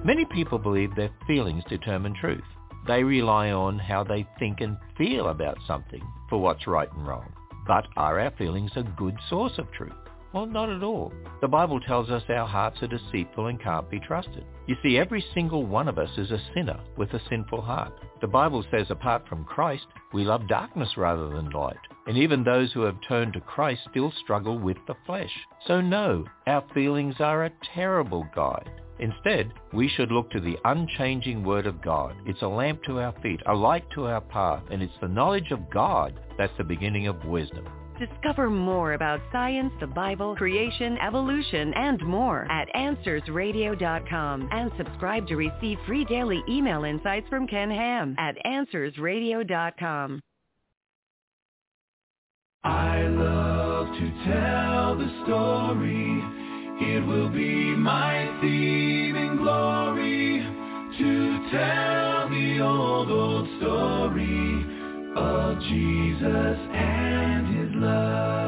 Many people believe their feelings determine truth. They rely on how they think and feel about something for what's right and wrong. But are our feelings a good source of truth? Well, not at all. The Bible tells us our hearts are deceitful and can't be trusted. You see, every single one of us is a sinner with a sinful heart. The Bible says apart from Christ, we love darkness rather than light. And even those who have turned to Christ still struggle with the flesh. So no, our feelings are a terrible guide. Instead, we should look to the unchanging Word of God. It's a lamp to our feet, a light to our path, and it's the knowledge of God that's the beginning of wisdom. Discover more about science, the Bible, creation, evolution, and more at AnswersRadio.com and subscribe to receive free daily email insights from Ken Ham at AnswersRadio.com. I love to tell the story. It will be my theme and glory to tell the old, old story of Jesus and his love.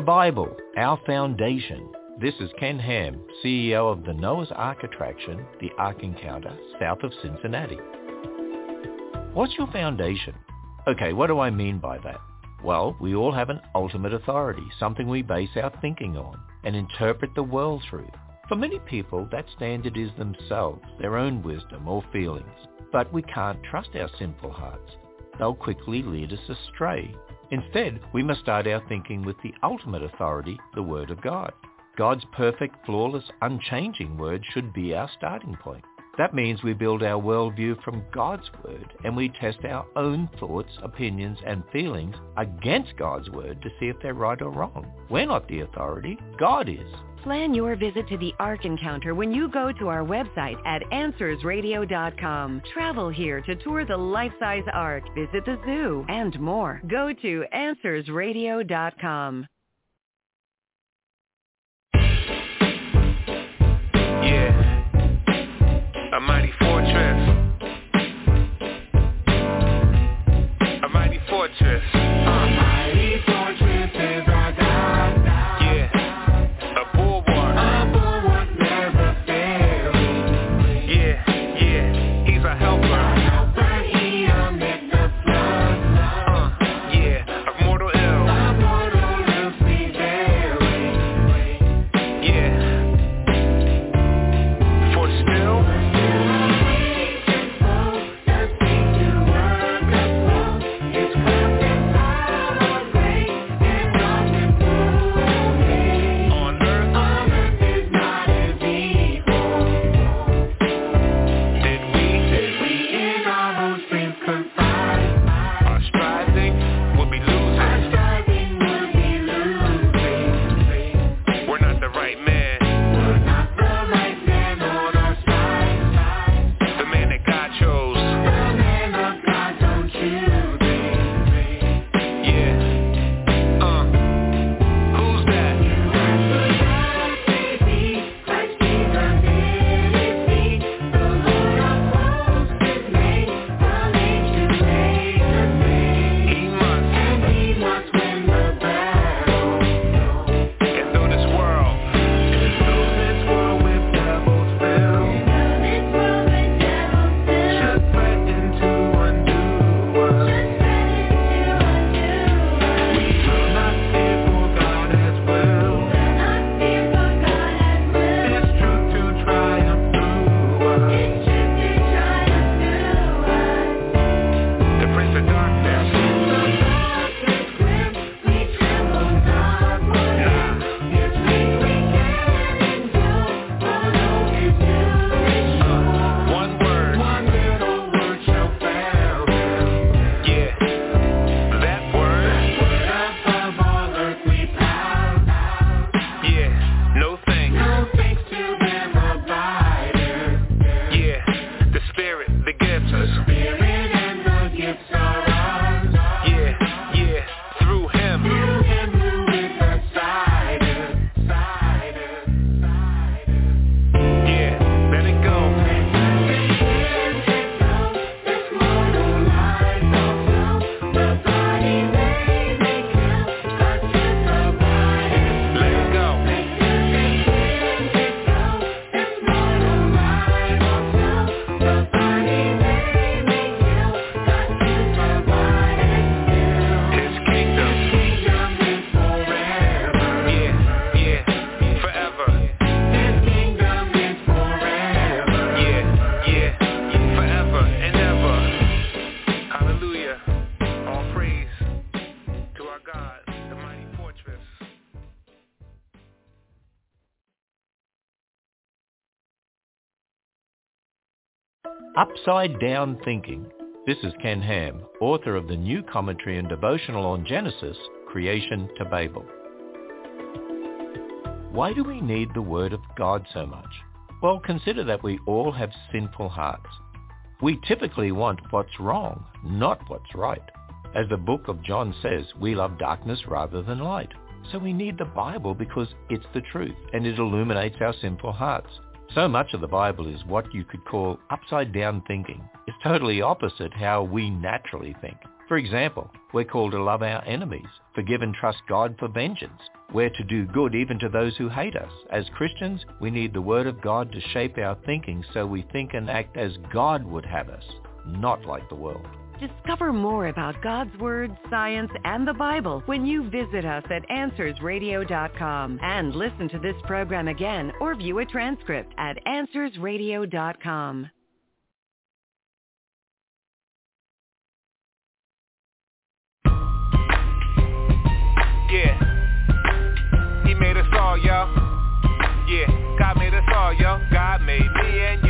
The Bible, Our Foundation. This is Ken Ham, CEO of the Noah's Ark attraction, the Ark Encounter, south of Cincinnati. What's your foundation? Okay, what do I mean by that? Well, we all have an ultimate authority, something we base our thinking on and interpret the world through. For many people, that standard is themselves, their own wisdom or feelings. But we can't trust our sinful hearts. They'll quickly lead us astray Instead, we must start our thinking with the ultimate authority, the Word of God. God's perfect, flawless, unchanging Word should be our starting point. That means we build our worldview from God's Word and we test our own thoughts, opinions and feelings against God's Word to see if they're right or wrong. We're not the authority, God is. Plan your visit to the Ark Encounter when you go to our website at AnswersRadio.com. Travel here to tour the life-size Ark, visit the zoo, and more. Go to AnswersRadio.com. Yeah. A mighty fortress. A mighty fortress. Upside Down Thinking. This is Ken Ham, author of the new commentary and devotional on Genesis, Creation to Babel. Why do we need the Word of God so much? Well, consider that we all have sinful hearts. We typically want what's wrong, not what's right. As the book of John says, we love darkness rather than light. So we need the Bible because it's the truth and it illuminates our sinful hearts. So much of the Bible is what you could call upside down thinking. It's totally opposite how we naturally think. For example, we're called to love our enemies, forgive and trust God for vengeance. We're to do good even to those who hate us. As Christians, we need the Word of God to shape our thinking so we think and act as God would have us, not like the world. Discover more about God's Word, science, and the Bible when you visit us at AnswersRadio.com and listen to this program again or view a transcript at AnswersRadio.com. Yeah. He made us all, yo. Yeah. God made us all, yo. God made me and you.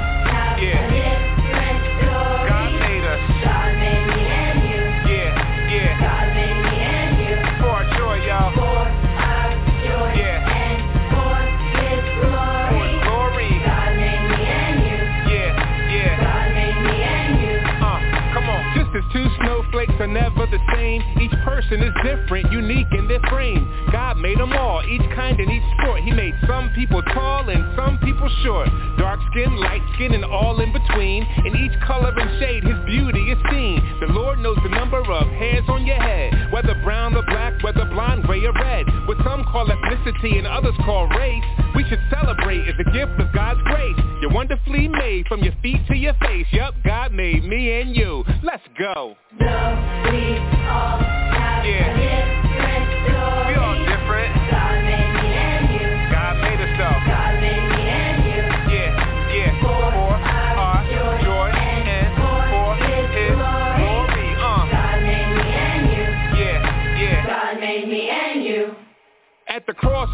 God made us. God made me anywhere. Yeah, yeah. God made me and here. For joy, y'all. Yeah. For his glory. For glory. God made me and you. Yeah, yeah. God made me and you. Uh, come on. Just as two snowflakes are never the same, each person is different, unique in their frame. God made them all, each kind and each sport. He made some people tall and some people short. Dark skin, light skin, and all in between. In each color and shade, his beauty is seen. The Lord knows the number of hairs on your head. Whether brown or black, whether blonde, gray or red. What some call ethnicity and others call race. We should celebrate as a gift of God's grace. You're wonderfully made from your feet to your face. Yup, God made me and you. Let's go. Yeah.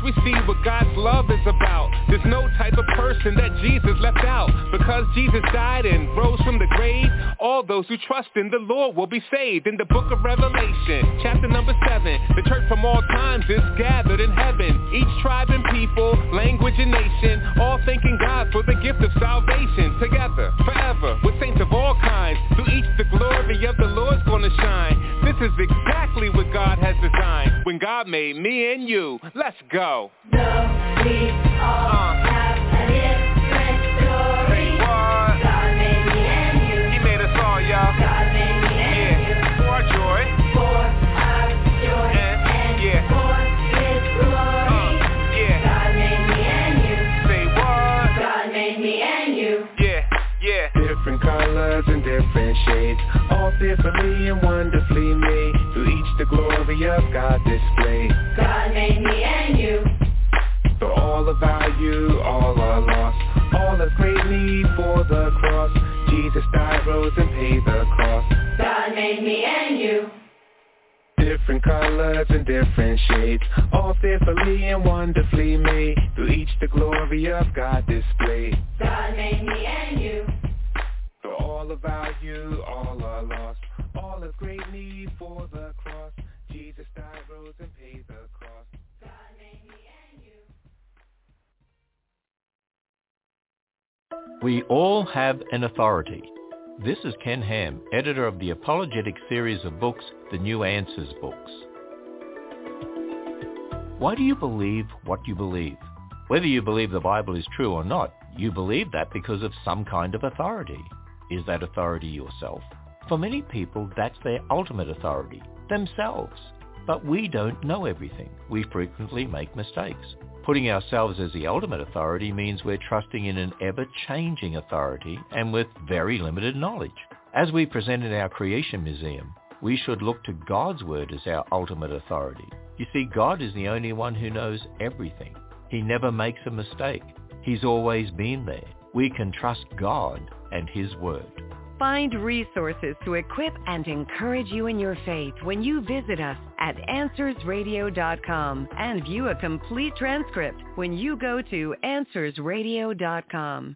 We see what God's love is about. There's no type of person that Jesus left out. Because Jesus died and rose from the grave, all those who trust in the Lord will be saved. In the book of Revelation, chapter number 7, the church from all times is gathered in heaven. Each tribe and people, language and nation, all thanking God for the gift of salvation. Together, forever, with saints of all kinds, through each the glory of the Lord's gonna shine. This is exactly what God has designed. When God made me and you, let's go. Though we all Uh. Say what? He colors and different shades, all fearfully and wonderfully made. Through each the glory of God displayed. For all of our you, all are lost. All of great need for the cross. Jesus died, rose, and paid the cost. God made me and you different colors and different shades, all fearfully and wonderfully made. Through each the glory of God displayed. For all of you, all are lost. All of great need for the cross. Jesus died, rose, and paid the cost. We all have an authority. This is Ken Ham, editor of the apologetic series of books, The New Answers books. Why do you believe what you believe? Whether you believe the Bible is true or not, you believe that because of some kind of authority. Is that authority yourself? For many people, that's their ultimate authority, themselves. But we don't know everything. We frequently make mistakes. Putting ourselves as the ultimate authority means we're trusting in an ever-changing authority and with very limited knowledge. As we present in our Creation Museum, we should look to God's Word as our ultimate authority. You see, God is the only one who knows everything. He never makes a mistake. He's always been there. We can trust God and His Word. Find resources to equip and encourage you in your faith when you visit us at AnswersRadio.com and view a complete transcript when you go to AnswersRadio.com.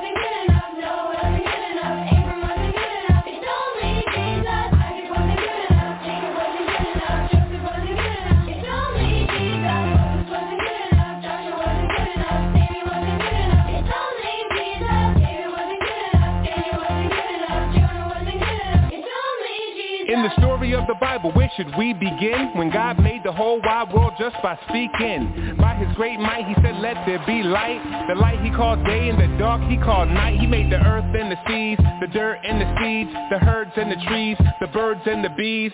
Of the Bible, where should we begin? When God made the whole wide world just by speaking. By his great might, he said, let there be light. The light he called day and the dark he called night. He made the earth and the seas, the dirt and the seeds, the herds and the trees, the birds and the bees.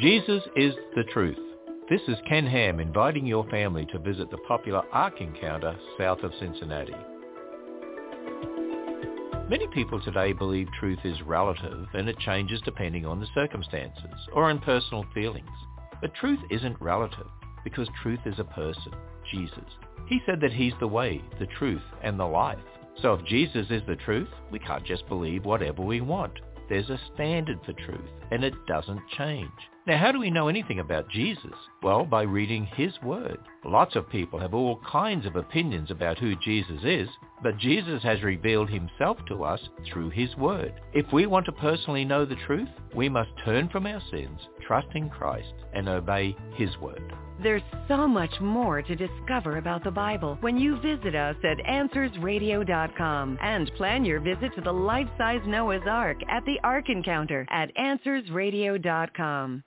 Jesus is the truth. This is Ken Ham inviting your family to visit the popular Ark Encounter south of Cincinnati. Many people today believe truth is relative and it changes depending on the circumstances or on personal feelings. But truth isn't relative because truth is a person, Jesus. He said that he's the way, the truth, and the life. So if Jesus is the truth, we can't just believe whatever we want. There's a standard for truth and it doesn't change. Now, how do we know anything about Jesus? Well, by reading his word. Lots of people have all kinds of opinions about who Jesus is, but Jesus has revealed himself to us through his word. If we want to personally know the truth, we must turn from our sins, trust in Christ, and obey his word. There's so much more to discover about the Bible when you visit us at AnswersRadio.com and plan your visit to the life-size Noah's Ark at the Ark Encounter at AnswersRadio.com.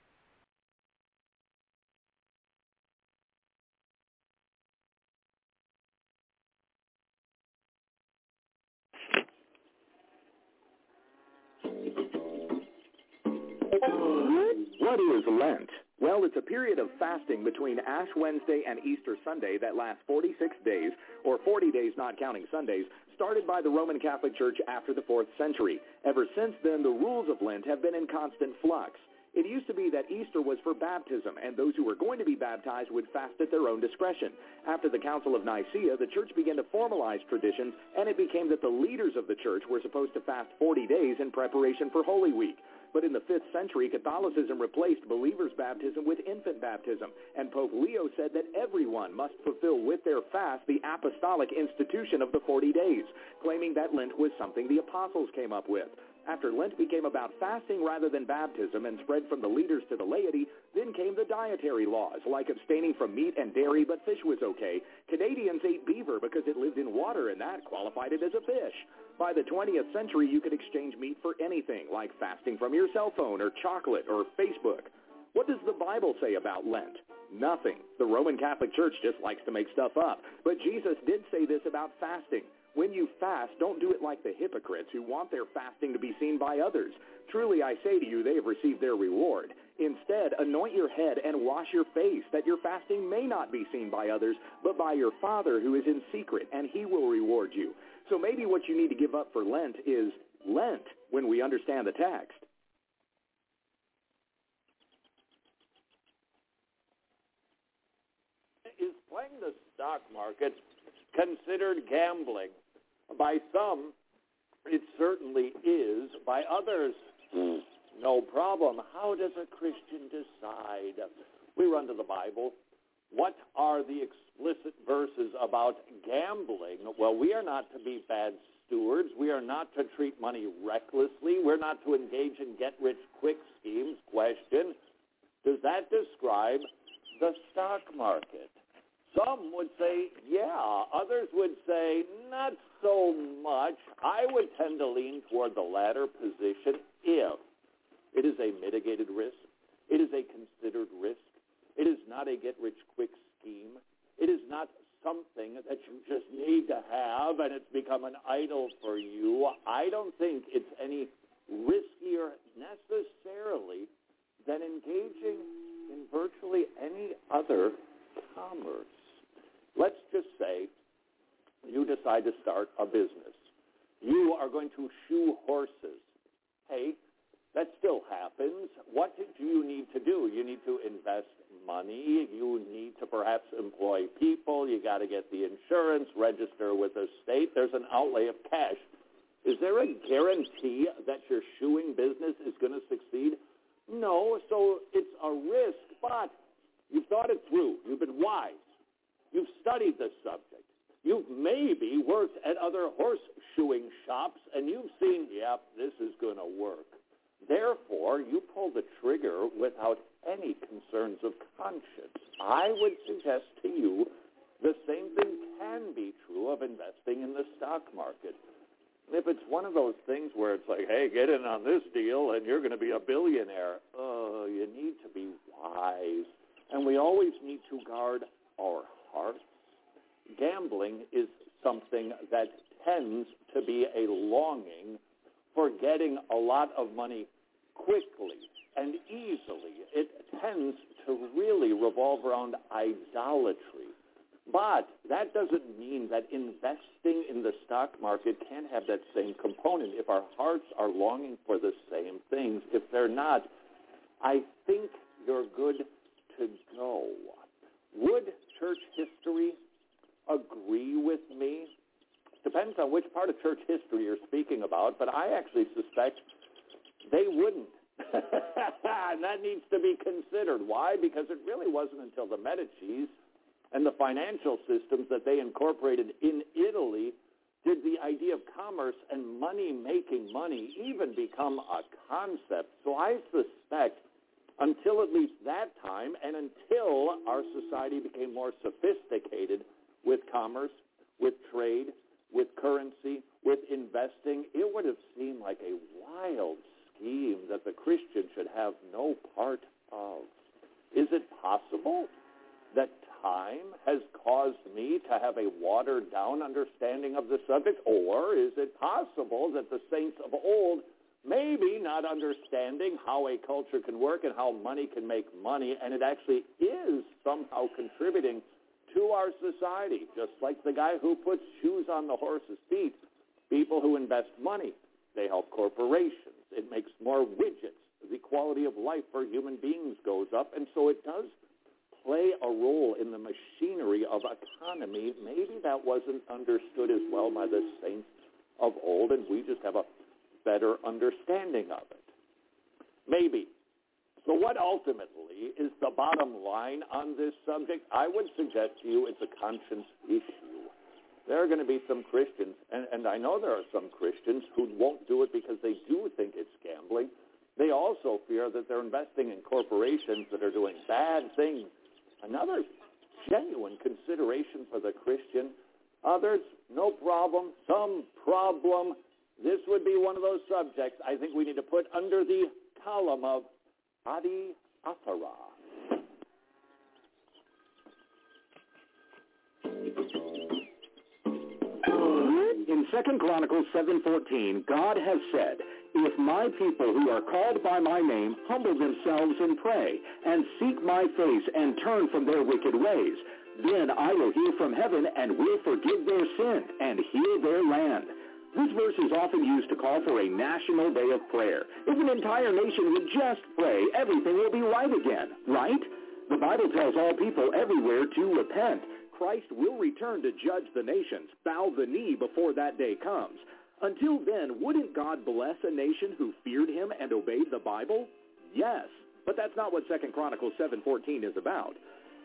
What is Lent? Well, it's a period of fasting between Ash Wednesday and Easter Sunday that lasts 46 days, or 40 days not counting Sundays, started by the Roman Catholic Church after the 4th century. Ever since then, the rules of Lent have been in constant flux. It used to be that Easter was for baptism, and those who were going to be baptized would fast at their own discretion. After the Council of Nicaea, the church began to formalize traditions, and it became that the leaders of the church were supposed to fast 40 days in preparation for Holy Week. But in the 5th century, Catholicism replaced believers' baptism with infant baptism, and Pope Leo said that everyone must fulfill with their fast the apostolic institution of the 40 days, claiming that Lent was something the apostles came up with. After Lent became about fasting rather than baptism and spread from the leaders to the laity, then came the dietary laws, like abstaining from meat and dairy, but fish was okay. Canadians ate beaver because it lived in water, and that qualified it as a fish. By the 20th century, you could exchange meat for anything, like fasting from your cell phone or chocolate or Facebook. What does the Bible say about Lent? Nothing. The Roman Catholic Church just likes to make stuff up. But Jesus did say this about fasting. When you fast, don't do it like the hypocrites who want their fasting to be seen by others. Truly I say to you, they have received their reward. Instead, anoint your head and wash your face, that your fasting may not be seen by others, but by your Father who is in secret, and he will reward you. So maybe what you need to give up for Lent is Lent when we understand the text. Is playing the stock market considered gambling? By some, it certainly is. By others, hmm. no problem. How does a Christian decide? We run to the Bible. What are the explicit verses about gambling? Well, we are not to be bad stewards. We are not to treat money recklessly. We're not to engage in get-rich-quick schemes. Question, does that describe the stock market? Some would say, yeah. Others would say, not so much. I would tend to lean toward the latter position if it is a mitigated risk. It is a considered risk. It is not a get-rich-quick scheme. It is not something that you just need to have and it's become an idol for you. I don't think it's any riskier necessarily than engaging in virtually any other commerce. Let's just say you decide to start a business. You are going to shoe horses. Hey, that still happens. What do you need to do? You need to invest money. You need to perhaps employ people. You got to get the insurance, register with the state. There's an outlay of cash. Is there a guarantee that your shoeing business is going to succeed? No, so it's a risk, but you've thought it through. You've been wise. You've studied the subject. You've maybe worked at other horse shoeing shops, and you've seen, yep, this is going to work. Therefore, you pull the trigger without any concerns of conscience. I would suggest to you the same thing can be true of investing in the stock market. If it's one of those things where it's like, hey, get in on this deal and you're going to be a billionaire, oh, you need to be wise. And we always need to guard our Gambling is something that tends to be a longing for getting a lot of money quickly and easily. It tends to really revolve around idolatry. But that doesn't mean that investing in the stock market can't have that same component if our hearts are longing for the same things. If they're not, I think you're good to go. Would church history agree with me? Depends on which part of church history you're speaking about, but I actually suspect they wouldn't. and that needs to be considered. Why? Because it really wasn't until the Medicis and the financial systems that they incorporated in Italy did the idea of commerce and money making money even become a concept. So I suspect until at least that time and until our society became more sophisticated with commerce, with trade, with currency, with investing, it would have seemed like a wild scheme that the Christian should have no part of. Is it possible that time has caused me to have a watered down understanding of the subject? Or is it possible that the saints of old, maybe not understanding how a culture can work and how money can make money, and it actually is somehow contributing to our society, just like the guy who puts shoes on the horse's feet, people who invest money, they help corporations. It makes more widgets. The quality of life for human beings goes up, and so it does play a role in the machinery of economy. Maybe that wasn't understood as well by the saints of old, and we just have a better understanding of it. Maybe. So what ultimately is the bottom line on this subject? I would suggest to you it's a conscience issue. There are going to be some Christians, and, and I know there are some Christians who won't do it because they do think it's gambling. They also fear that they're investing in corporations that are doing bad things Another genuine consideration for the Christian. Others, no problem. Some problem. This would be one of those subjects I think we need to put under the column of Adi Athara. In 2 Chronicles 7.14, God has said, if my people who are called by my name humble themselves and pray, and seek my face and turn from their wicked ways, then I will hear from heaven and will forgive their sin and heal their land. This verse is often used to call for a national day of prayer. If an entire nation would just pray, everything will be right again, right? The Bible tells all people everywhere to repent. Christ will return to judge the nations. Bow the knee before that day comes. Until then, wouldn't God bless a nation who feared him and obeyed the Bible? Yes, but that's not what 2 Chronicles 7.14 is about.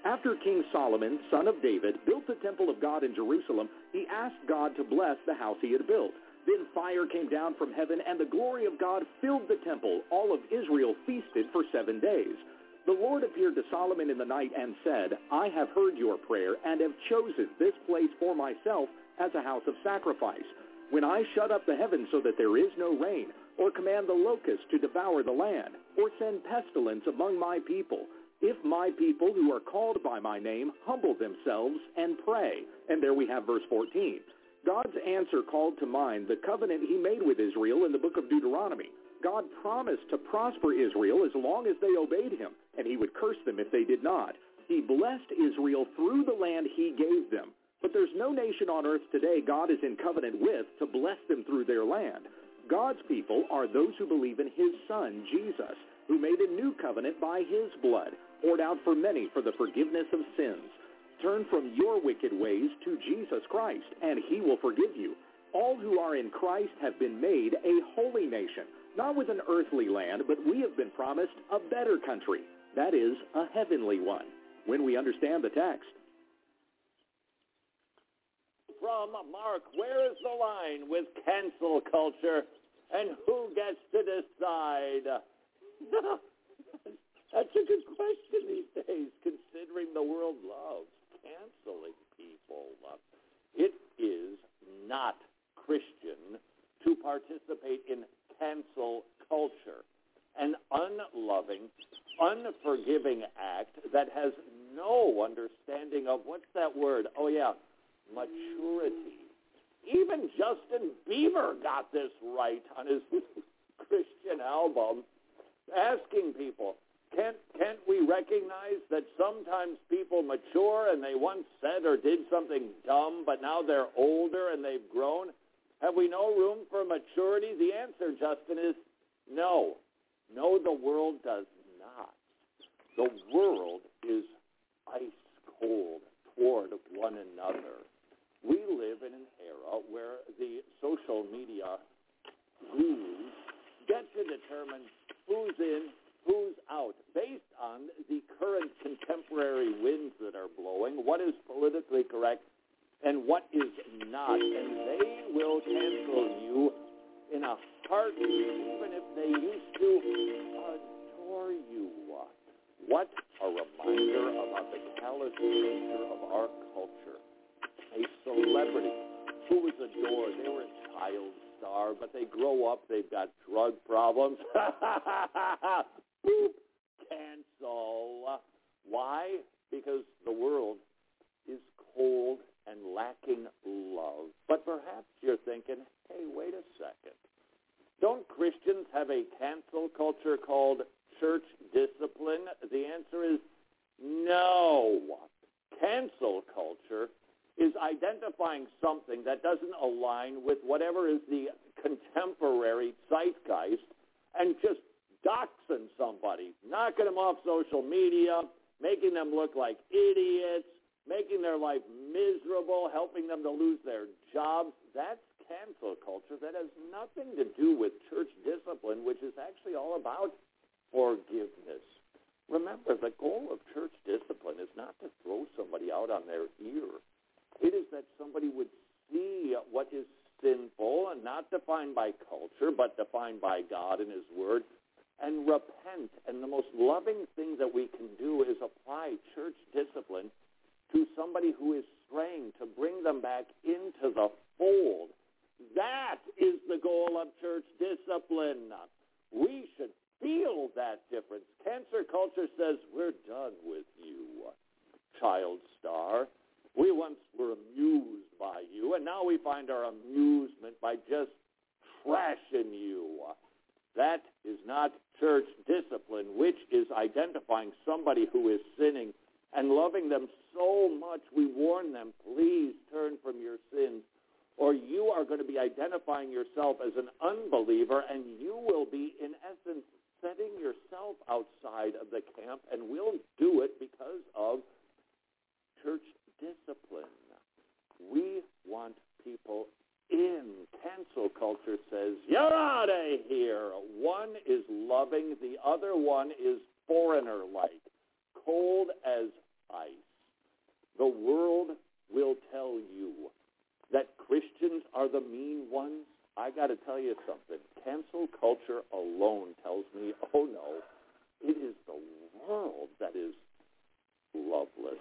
After King Solomon, son of David, built the temple of God in Jerusalem, he asked God to bless the house he had built. Then fire came down from heaven, and the glory of God filled the temple. All of Israel feasted for seven days. The Lord appeared to Solomon in the night and said, I have heard your prayer and have chosen this place for myself as a house of sacrifice. When I shut up the heavens so that there is no rain, or command the locusts to devour the land, or send pestilence among my people, if my people who are called by my name humble themselves and pray. And there we have verse 14. God's answer called to mind the covenant he made with Israel in the book of Deuteronomy. God promised to prosper Israel as long as they obeyed him, and he would curse them if they did not. He blessed Israel through the land he gave them. But there's no nation on earth today God is in covenant with to bless them through their land. God's people are those who believe in his son, Jesus, who made a new covenant by his blood, poured out for many for the forgiveness of sins. Turn from your wicked ways to Jesus Christ, and he will forgive you. All who are in Christ have been made a holy nation, not with an earthly land, but we have been promised a better country, that is, a heavenly one, when we understand the text from Mark. Where is the line with cancel culture and who gets to decide? That's a good question these days, considering the world loves canceling people. It is not Christian to participate in cancel culture, an unloving, unforgiving act that has no understanding of what's that word? Oh yeah, maturity. Even Justin Bieber got this right on his Christian album, asking people, can't, can't we recognize that sometimes people mature and they once said or did something dumb, but now they're older and they've grown? Have we no room for maturity? The answer, Justin, is no. No, the world does not. The world is ice cold toward one another we live in an era where the social media gurus get to determine who's in, who's out, based on the current contemporary winds that are blowing, what is politically correct and what is not. And they will cancel you in a heartbeat, even if they used to adore you. What a reminder about the callous nature of our culture. A celebrity who was adored. They were a child star, but they grow up, they've got drug problems. Boop. Cancel. Why? Because the world is cold and lacking love. But perhaps you're thinking, hey, wait a second. Don't Christians have a cancel culture called church discipline? The answer is no. Cancel culture is identifying something that doesn't align with whatever is the contemporary zeitgeist and just doxing somebody, knocking them off social media, making them look like idiots, making their life miserable, helping them to lose their jobs. That's cancel culture. That has nothing to do with church discipline, which is actually all about forgiveness. Remember, the goal of church discipline is not to throw somebody out on their ear. It is that somebody would see what is sinful and not defined by culture, but defined by God and His Word, and repent. And the most loving thing that we can do is apply church discipline to somebody who is straying to bring them back into the fold. That is the goal of church discipline. We should feel that difference. Cancer culture says, we're done with you, child star. We once were amused by you, and now we find our amusement by just trashing you. That is not church discipline, which is identifying somebody who is sinning and loving them so much we warn them, please turn from your sins, or you are going to be identifying yourself as an unbeliever, and you will be, in essence, setting yourself outside of the camp, and we'll do it because of church discipline. We want people in. Cancel culture says, you're out of here. One is loving, the other one is foreigner-like, cold as ice. The world will tell you that Christians are the mean ones. I got to tell you something. Cancel culture alone tells me, oh no, it is the world that is loveless.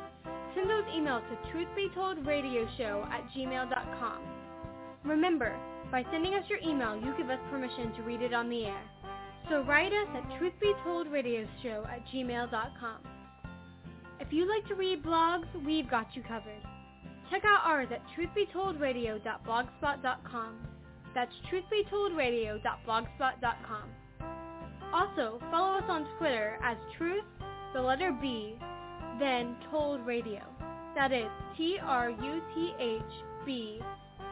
Send those emails to truthbetoldradioshow at gmail.com. Remember, by sending us your email, you give us permission to read it on the air. So write us at truthbetoldradioshow at gmail.com. If you like to read blogs, we've got you covered. Check out ours at truthbetoldradio.blogspot.com. That's truthbetoldradio.blogspot.com. Also, follow us on Twitter as truth, the letter B, then told radio. That is T-R-U-T-H-B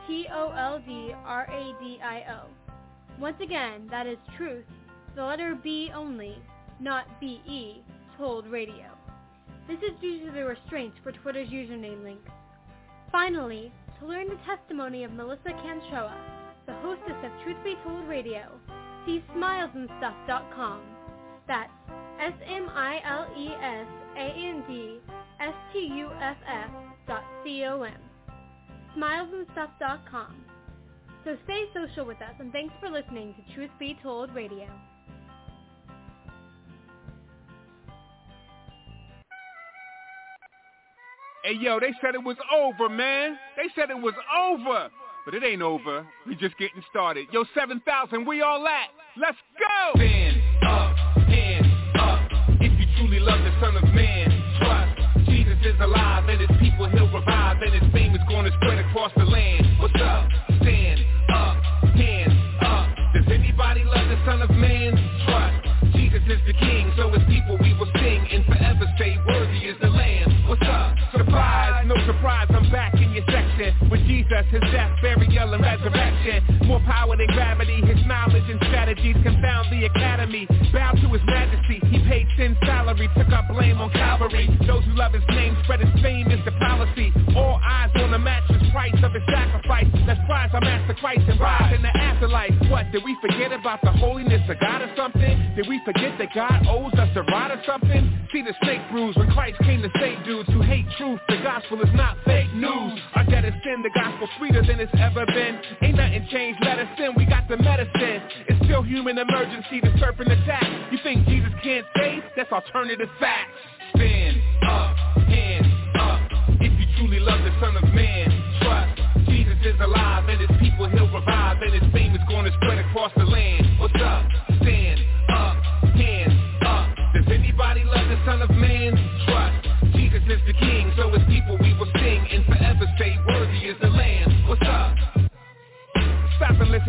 T-O-L-D-R-A-D-I-O. Once again, that is truth, the letter B only, not B-E, told radio. This is due to the restraints for Twitter's username links. Finally, to learn the testimony of Melissa Canchoa, the hostess of Truth Be Told Radio, see smilesandstuff.com. That's S-M-I-L-E-S-A-N-D-S-T-U-F-F dot C-O-M. Smilesandstuff.com. So stay social with us and thanks for listening to Truth Be Told Radio. Hey, yo, they said it was over, man. They said it was over. But it ain't over. We just getting started. Yo, 7,000, we all at. Let's go! Stand up. Love the Son of Man, trust. Jesus is alive and his people he'll revive and his fame is going to spread across the land. What's up? Stand up, hands up. Does anybody love the Son of Man? Trust. Jesus is the King, so as people we will sing and forever say, worthy is the Lamb. What's up? Surprise, no surprise, Jesus, his death, burial, and resurrection. More power than gravity, his knowledge and strategies confound the academy. Bow to his majesty, he paid sin salary, took up blame on Calvary. Those who love his name spread his fame is the policy. All eyes on the matchless price of his sacrifice. Let's prize our master Christ and rise in the afterlife. What, did we forget about the holiness of God or something? Did we forget that God owes us a ride or something? See the snake bruise when Christ came to save dudes who hate truth. The gospel is not fake news. Sin, the gospel sweeter than it's ever been. Ain't nothing changed, medicine, we got the medicine. It's still human emergency, the serpent attack. You think Jesus can't save? That's alternative facts. Stand up, hands up. If you truly love the Son of Man, trust. Jesus is alive and his people he'll revive and his fame is to spread across the land. What's up? Stand up, hands up. Does anybody love the Son of Man? Trust. Jesus is the King, so as people we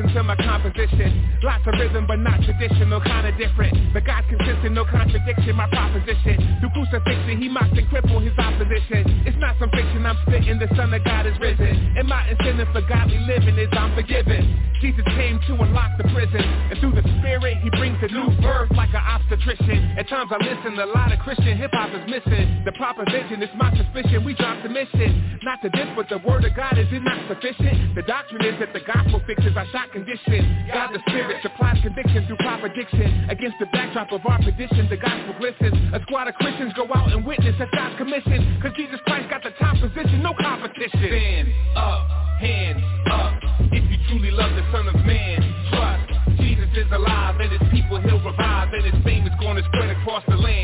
listen to my composition. Lots of rhythm, but not traditional, kinda different. But God's consistent, no contradiction, my proposition. Through crucifixion, he mocked and crippled his opposition. It's not some fiction, I'm spitting, the Son of God is risen. And my incentive for godly living is I'm forgiven. Jesus came to unlock the prison. And through the Spirit, he brings a new birth like an obstetrician. At times I listen, a lot of Christian hip-hop is missing. The proper vision is my suspicion, we dropped the mission. Not to this, but the word of God, is it not sufficient? The doctrine is that the gospel fixes our shot condition. God the Spirit supplies conviction through proper diction. Against the backdrop of our petition, the gospel glistens. A squad of Christians go out and witness at God's commission. Cause Jesus Christ got the top position, no competition. Stand up, hands up. If you truly love the Son of Man, trust. Jesus is alive and his people he'll revive and his fame is to spread across the land.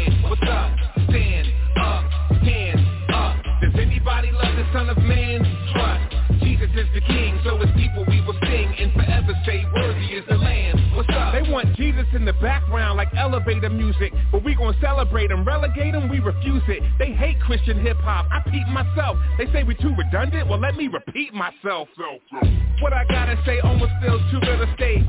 Want Jesus in the background like elevator music, but we gonna celebrate him, relegate him, we refuse it. They hate Christian hip hop, I peep myself. They say we too redundant, well let me repeat myself. What I gotta say almost feels too real estate.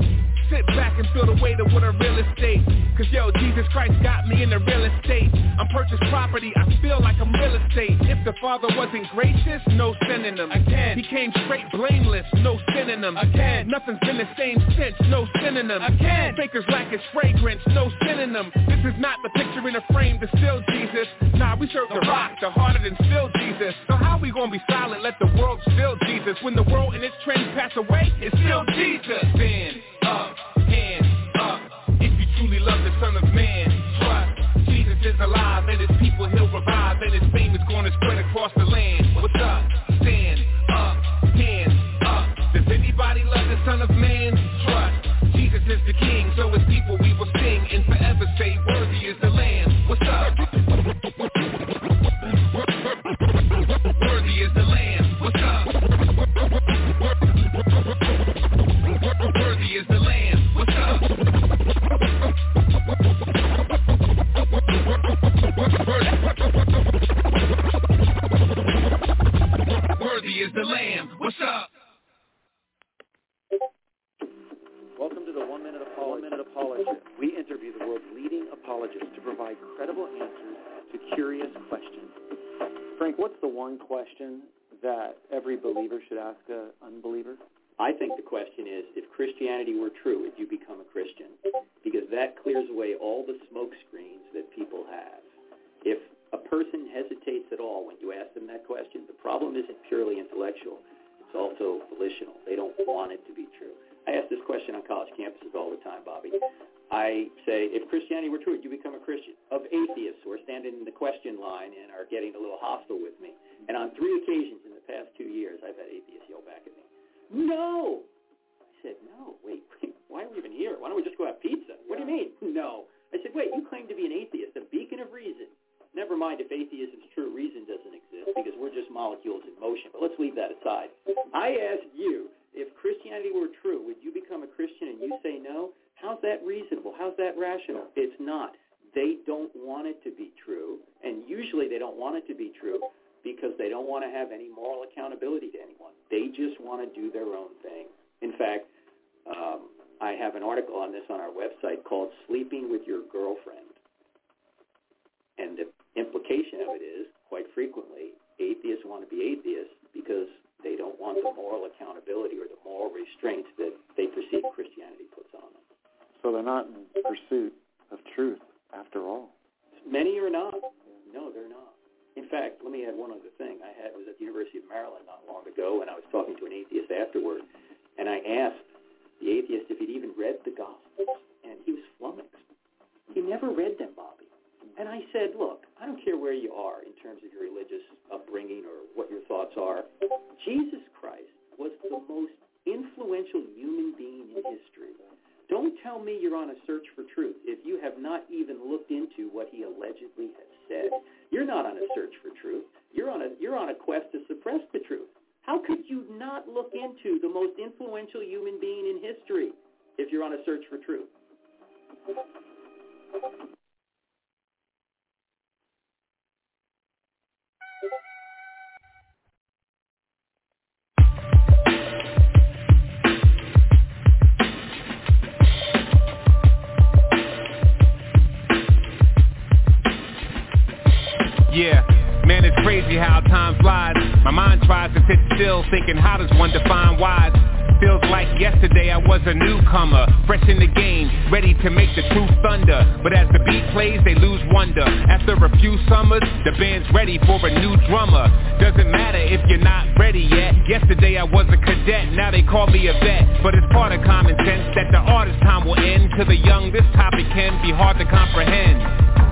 Sit back and feel the weight of what a real estate. Cause yo, Jesus Christ got me in the real estate. I'm purchased property, I feel like I'm real estate. If the Father wasn't gracious, no synonym. Again, he came straight blameless, no synonym. Again, nothing's been the same since, no synonym. Again, fakers lack its fragrance, no synonym. This is not the picture in a frame to still Jesus. Nah, we serve the rock, the harder than still Jesus. So how we gonna be silent, let the world still Jesus? When the world and its trends pass away, it's still Jesus. Stand up, hands up. If you truly love the Son of Man, trust. Jesus is alive and his people he'll revive and his fame is gonna spread across the land. Lamb. What's up? Welcome to the One Minute Apologist. One Minute Apologist. We interview the world's leading apologists to provide credible answers to curious questions. Frank, what's the one question that every believer should ask an unbeliever? I think the question is, if Christianity were true, would you become a Christian? Because that clears away all the smoke screens that people have. If a person hesitates at all when you ask them that question, the problem isn't purely intellectual. Volitional. They don't want it to be true. I ask this question on college campuses all the time, Bobby. I say, if Christianity were true, would you become a Christian? Of atheists who are standing in the question line and are getting a little hostile with me. And on three occasions in the past two years, I've had atheists yell back at me, no! I said, no, wait, why are we even here? Why don't we just go have pizza? What do you mean? No. I said, wait, you claim to be an atheist, a beacon of reason. Never mind if atheism's true, reason doesn't exist because we're just molecules in motion. But let's leave that aside. I asked you, if Christianity were true, would you become a Christian and you say no? How's that reasonable? How's that rational? It's not. They don't want it to be true, and usually they don't want it to be true because they don't want to have any moral accountability to anyone. They just want to do their own thing. In fact, um, I have an article on this on our website called Sleeping with Your Girlfriend. And the implication of it is, quite frequently, atheists want to be atheists because they don't want the moral accountability or the moral restraints that they perceive Christianity puts on them. So they're not in pursuit of truth after all. Many are not. No, they're not. In fact, let me add one other thing. I had I was at the University of Maryland not long ago, and I was talking to an atheist afterward, and I asked the atheist if he'd even read the Gospels, and he was flummoxed. He never read them, Bobby. And I said, look, I don't care where you are in terms of your religious upbringing or what your thoughts are. Jesus Christ was the most influential human being in history. Don't tell me you're on a search for truth if you have not even looked into what he allegedly has said. You're not on a search for truth. You're on a you're on a quest to suppress the truth. How could you not look into the most influential human being in history if you're on a search for truth? Yeah, man, it's crazy how time flies. My mind tries to sit still, thinking how does one define wise? Feels like yesterday I was a newcomer, fresh in the game, ready to make the truth thunder. But as the beat plays, they lose wonder. After a few summers, the band's ready for a new drummer. Doesn't matter if you're not ready yet. Yesterday I was a cadet, now they call me a vet. But it's part of common sense that the artist time will end. To the young, this topic can be hard to comprehend.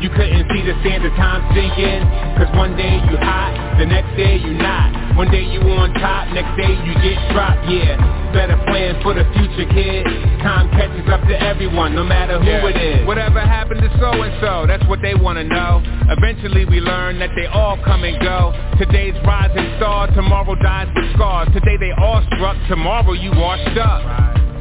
You couldn't see the sands of time sinking. Cause one day you hot, the next day you not. One day you on top, next day you get dropped, yeah. Better plan for the future, kid. Time catches up to everyone, no matter who Yeah. it is. Whatever happened to so-and-so, that's what they wanna know. Eventually we learn that they all come and go. Today's rising star, tomorrow dies with scars Today they all struck, tomorrow you washed up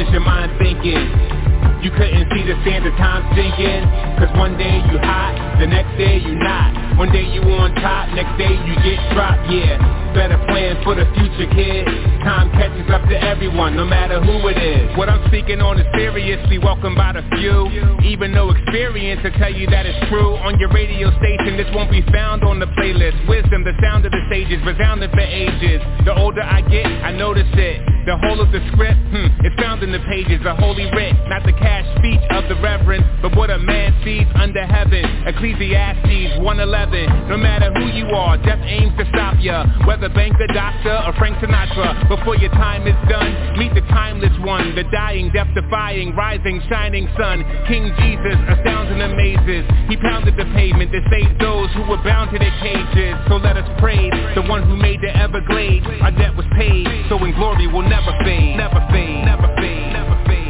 was your mind thinking? You couldn't see the sands of time sinking. Cause one day you hot, the next day you not. One day you on top, next day you get dropped, yeah. Better plan for the future, kid. Time catches up to everyone, no matter who it is. What I'm speaking on is seriously welcomed by the few. Even no experience to tell you that it's true. On your radio station, this won't be found on the playlist. Wisdom, the sound of the sages, resounding for ages. The older I get, I notice it The whole of the script, hmm, is found in the pages of Holy Writ, not the cash speech of the Reverend, but what a man sees under heaven. Ecclesiastes 111. No matter who you are, death aims to stop ya. Whether banker, doctor, or Frank Sinatra. Before your time is done, meet the timeless one, the dying, death-defying, rising, shining sun. King Jesus astounds and amazes. He pounded the pavement to save those who were bound to their cages. So let us praise the one who made the Everglades. Our debt was paid, so in glory we will never fade, never fade, never fade, never fade.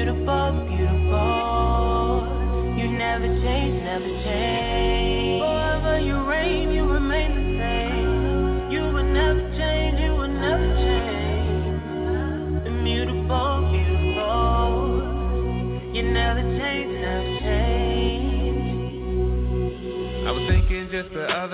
Immutable, beautiful. You never change, never change.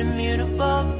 Immutable,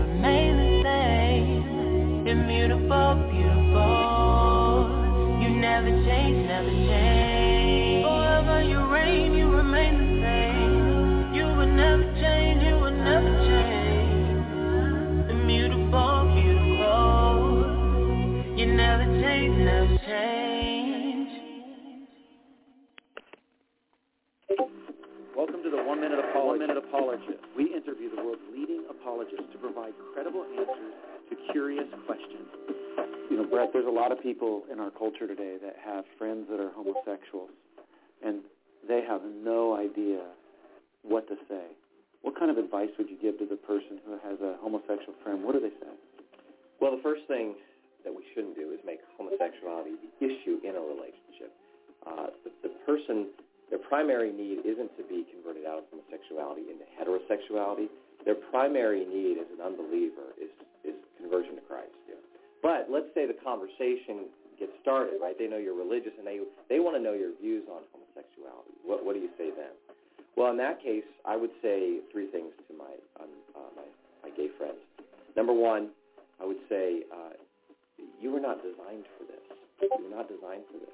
beautiful, beautiful. You never change, never change. Forever you reign, you remain the same. You will never change, you will never change. Beautiful, beautiful. You never change, never change. Welcome to the One Minute Apologist. One Minute Apologist. We interview the world's leading apologists to provide credible answers to curious questions. You know, Brett, there's a lot of people in our culture today that have friends that are homosexuals, and they have no idea what to say. What kind of advice would you give to the person who has a homosexual friend? What do they say? Well, the first thing that we shouldn't do is make homosexuality the issue in a relationship. Uh, the, the person, their primary need isn't to be converted out of homosexuality into heterosexuality. Their primary need as an unbeliever is, is conversion to Christ. Yeah. But let's say the conversation gets started, right? They know you're religious and they, they want to know your views on homosexuality. What, what do you say then? Well, in that case, I would say three things to my, um, uh, my, my gay friends. Number one, I would say uh, you were not designed for this. You were not designed for this.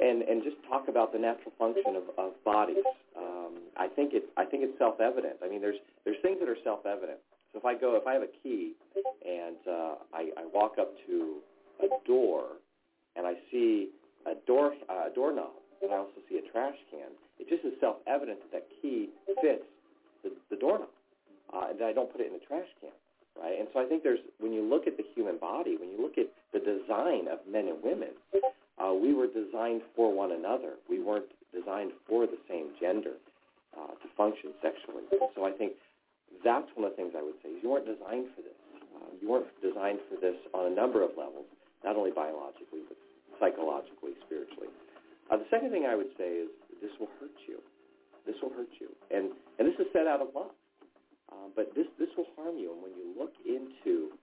And and just talk about the natural function of, of bodies. Um, I think it I think it's self evident. I mean, there's there's things that are self evident. So if I go if I have a key and uh, I, I walk up to a door and I see a door uh, a doorknob and I also see a trash can, it just is self evident that that key fits the, the doorknob uh, and that I don't put it in the trash can right? And so I think there's when you look at the human body, when you look at the design of men and women, uh, we were designed for one another. We weren't designed for the same gender uh, to function sexually. So I think that's one of the things I would say is you weren't designed for weren't designed for this on a number of levels, not only biologically but psychologically, spiritually. Uh, the second thing I would say is this will hurt you. This will hurt you, and and this is set out of love. Um, but this this will harm you. And when you look into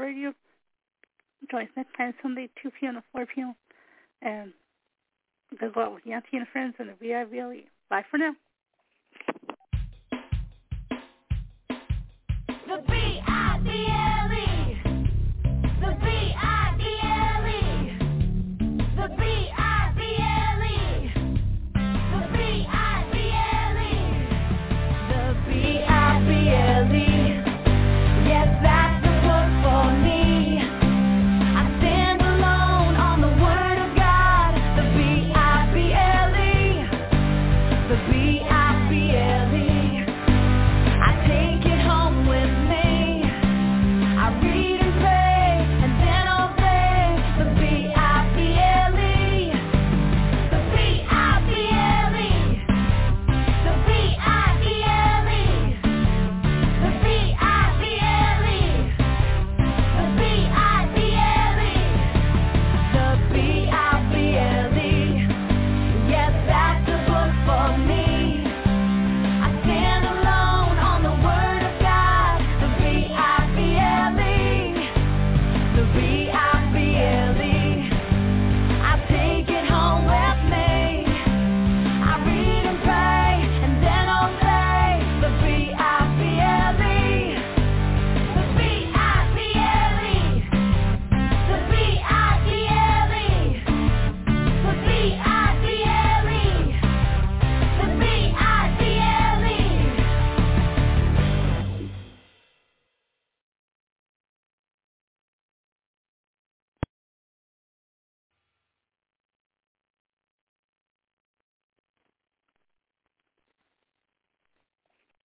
radio Joyce bedtime Sunday, 2 p.m. to 4 p.m. And good luck with Yanti and friends and the VIVLE. Bye for now. The B-I-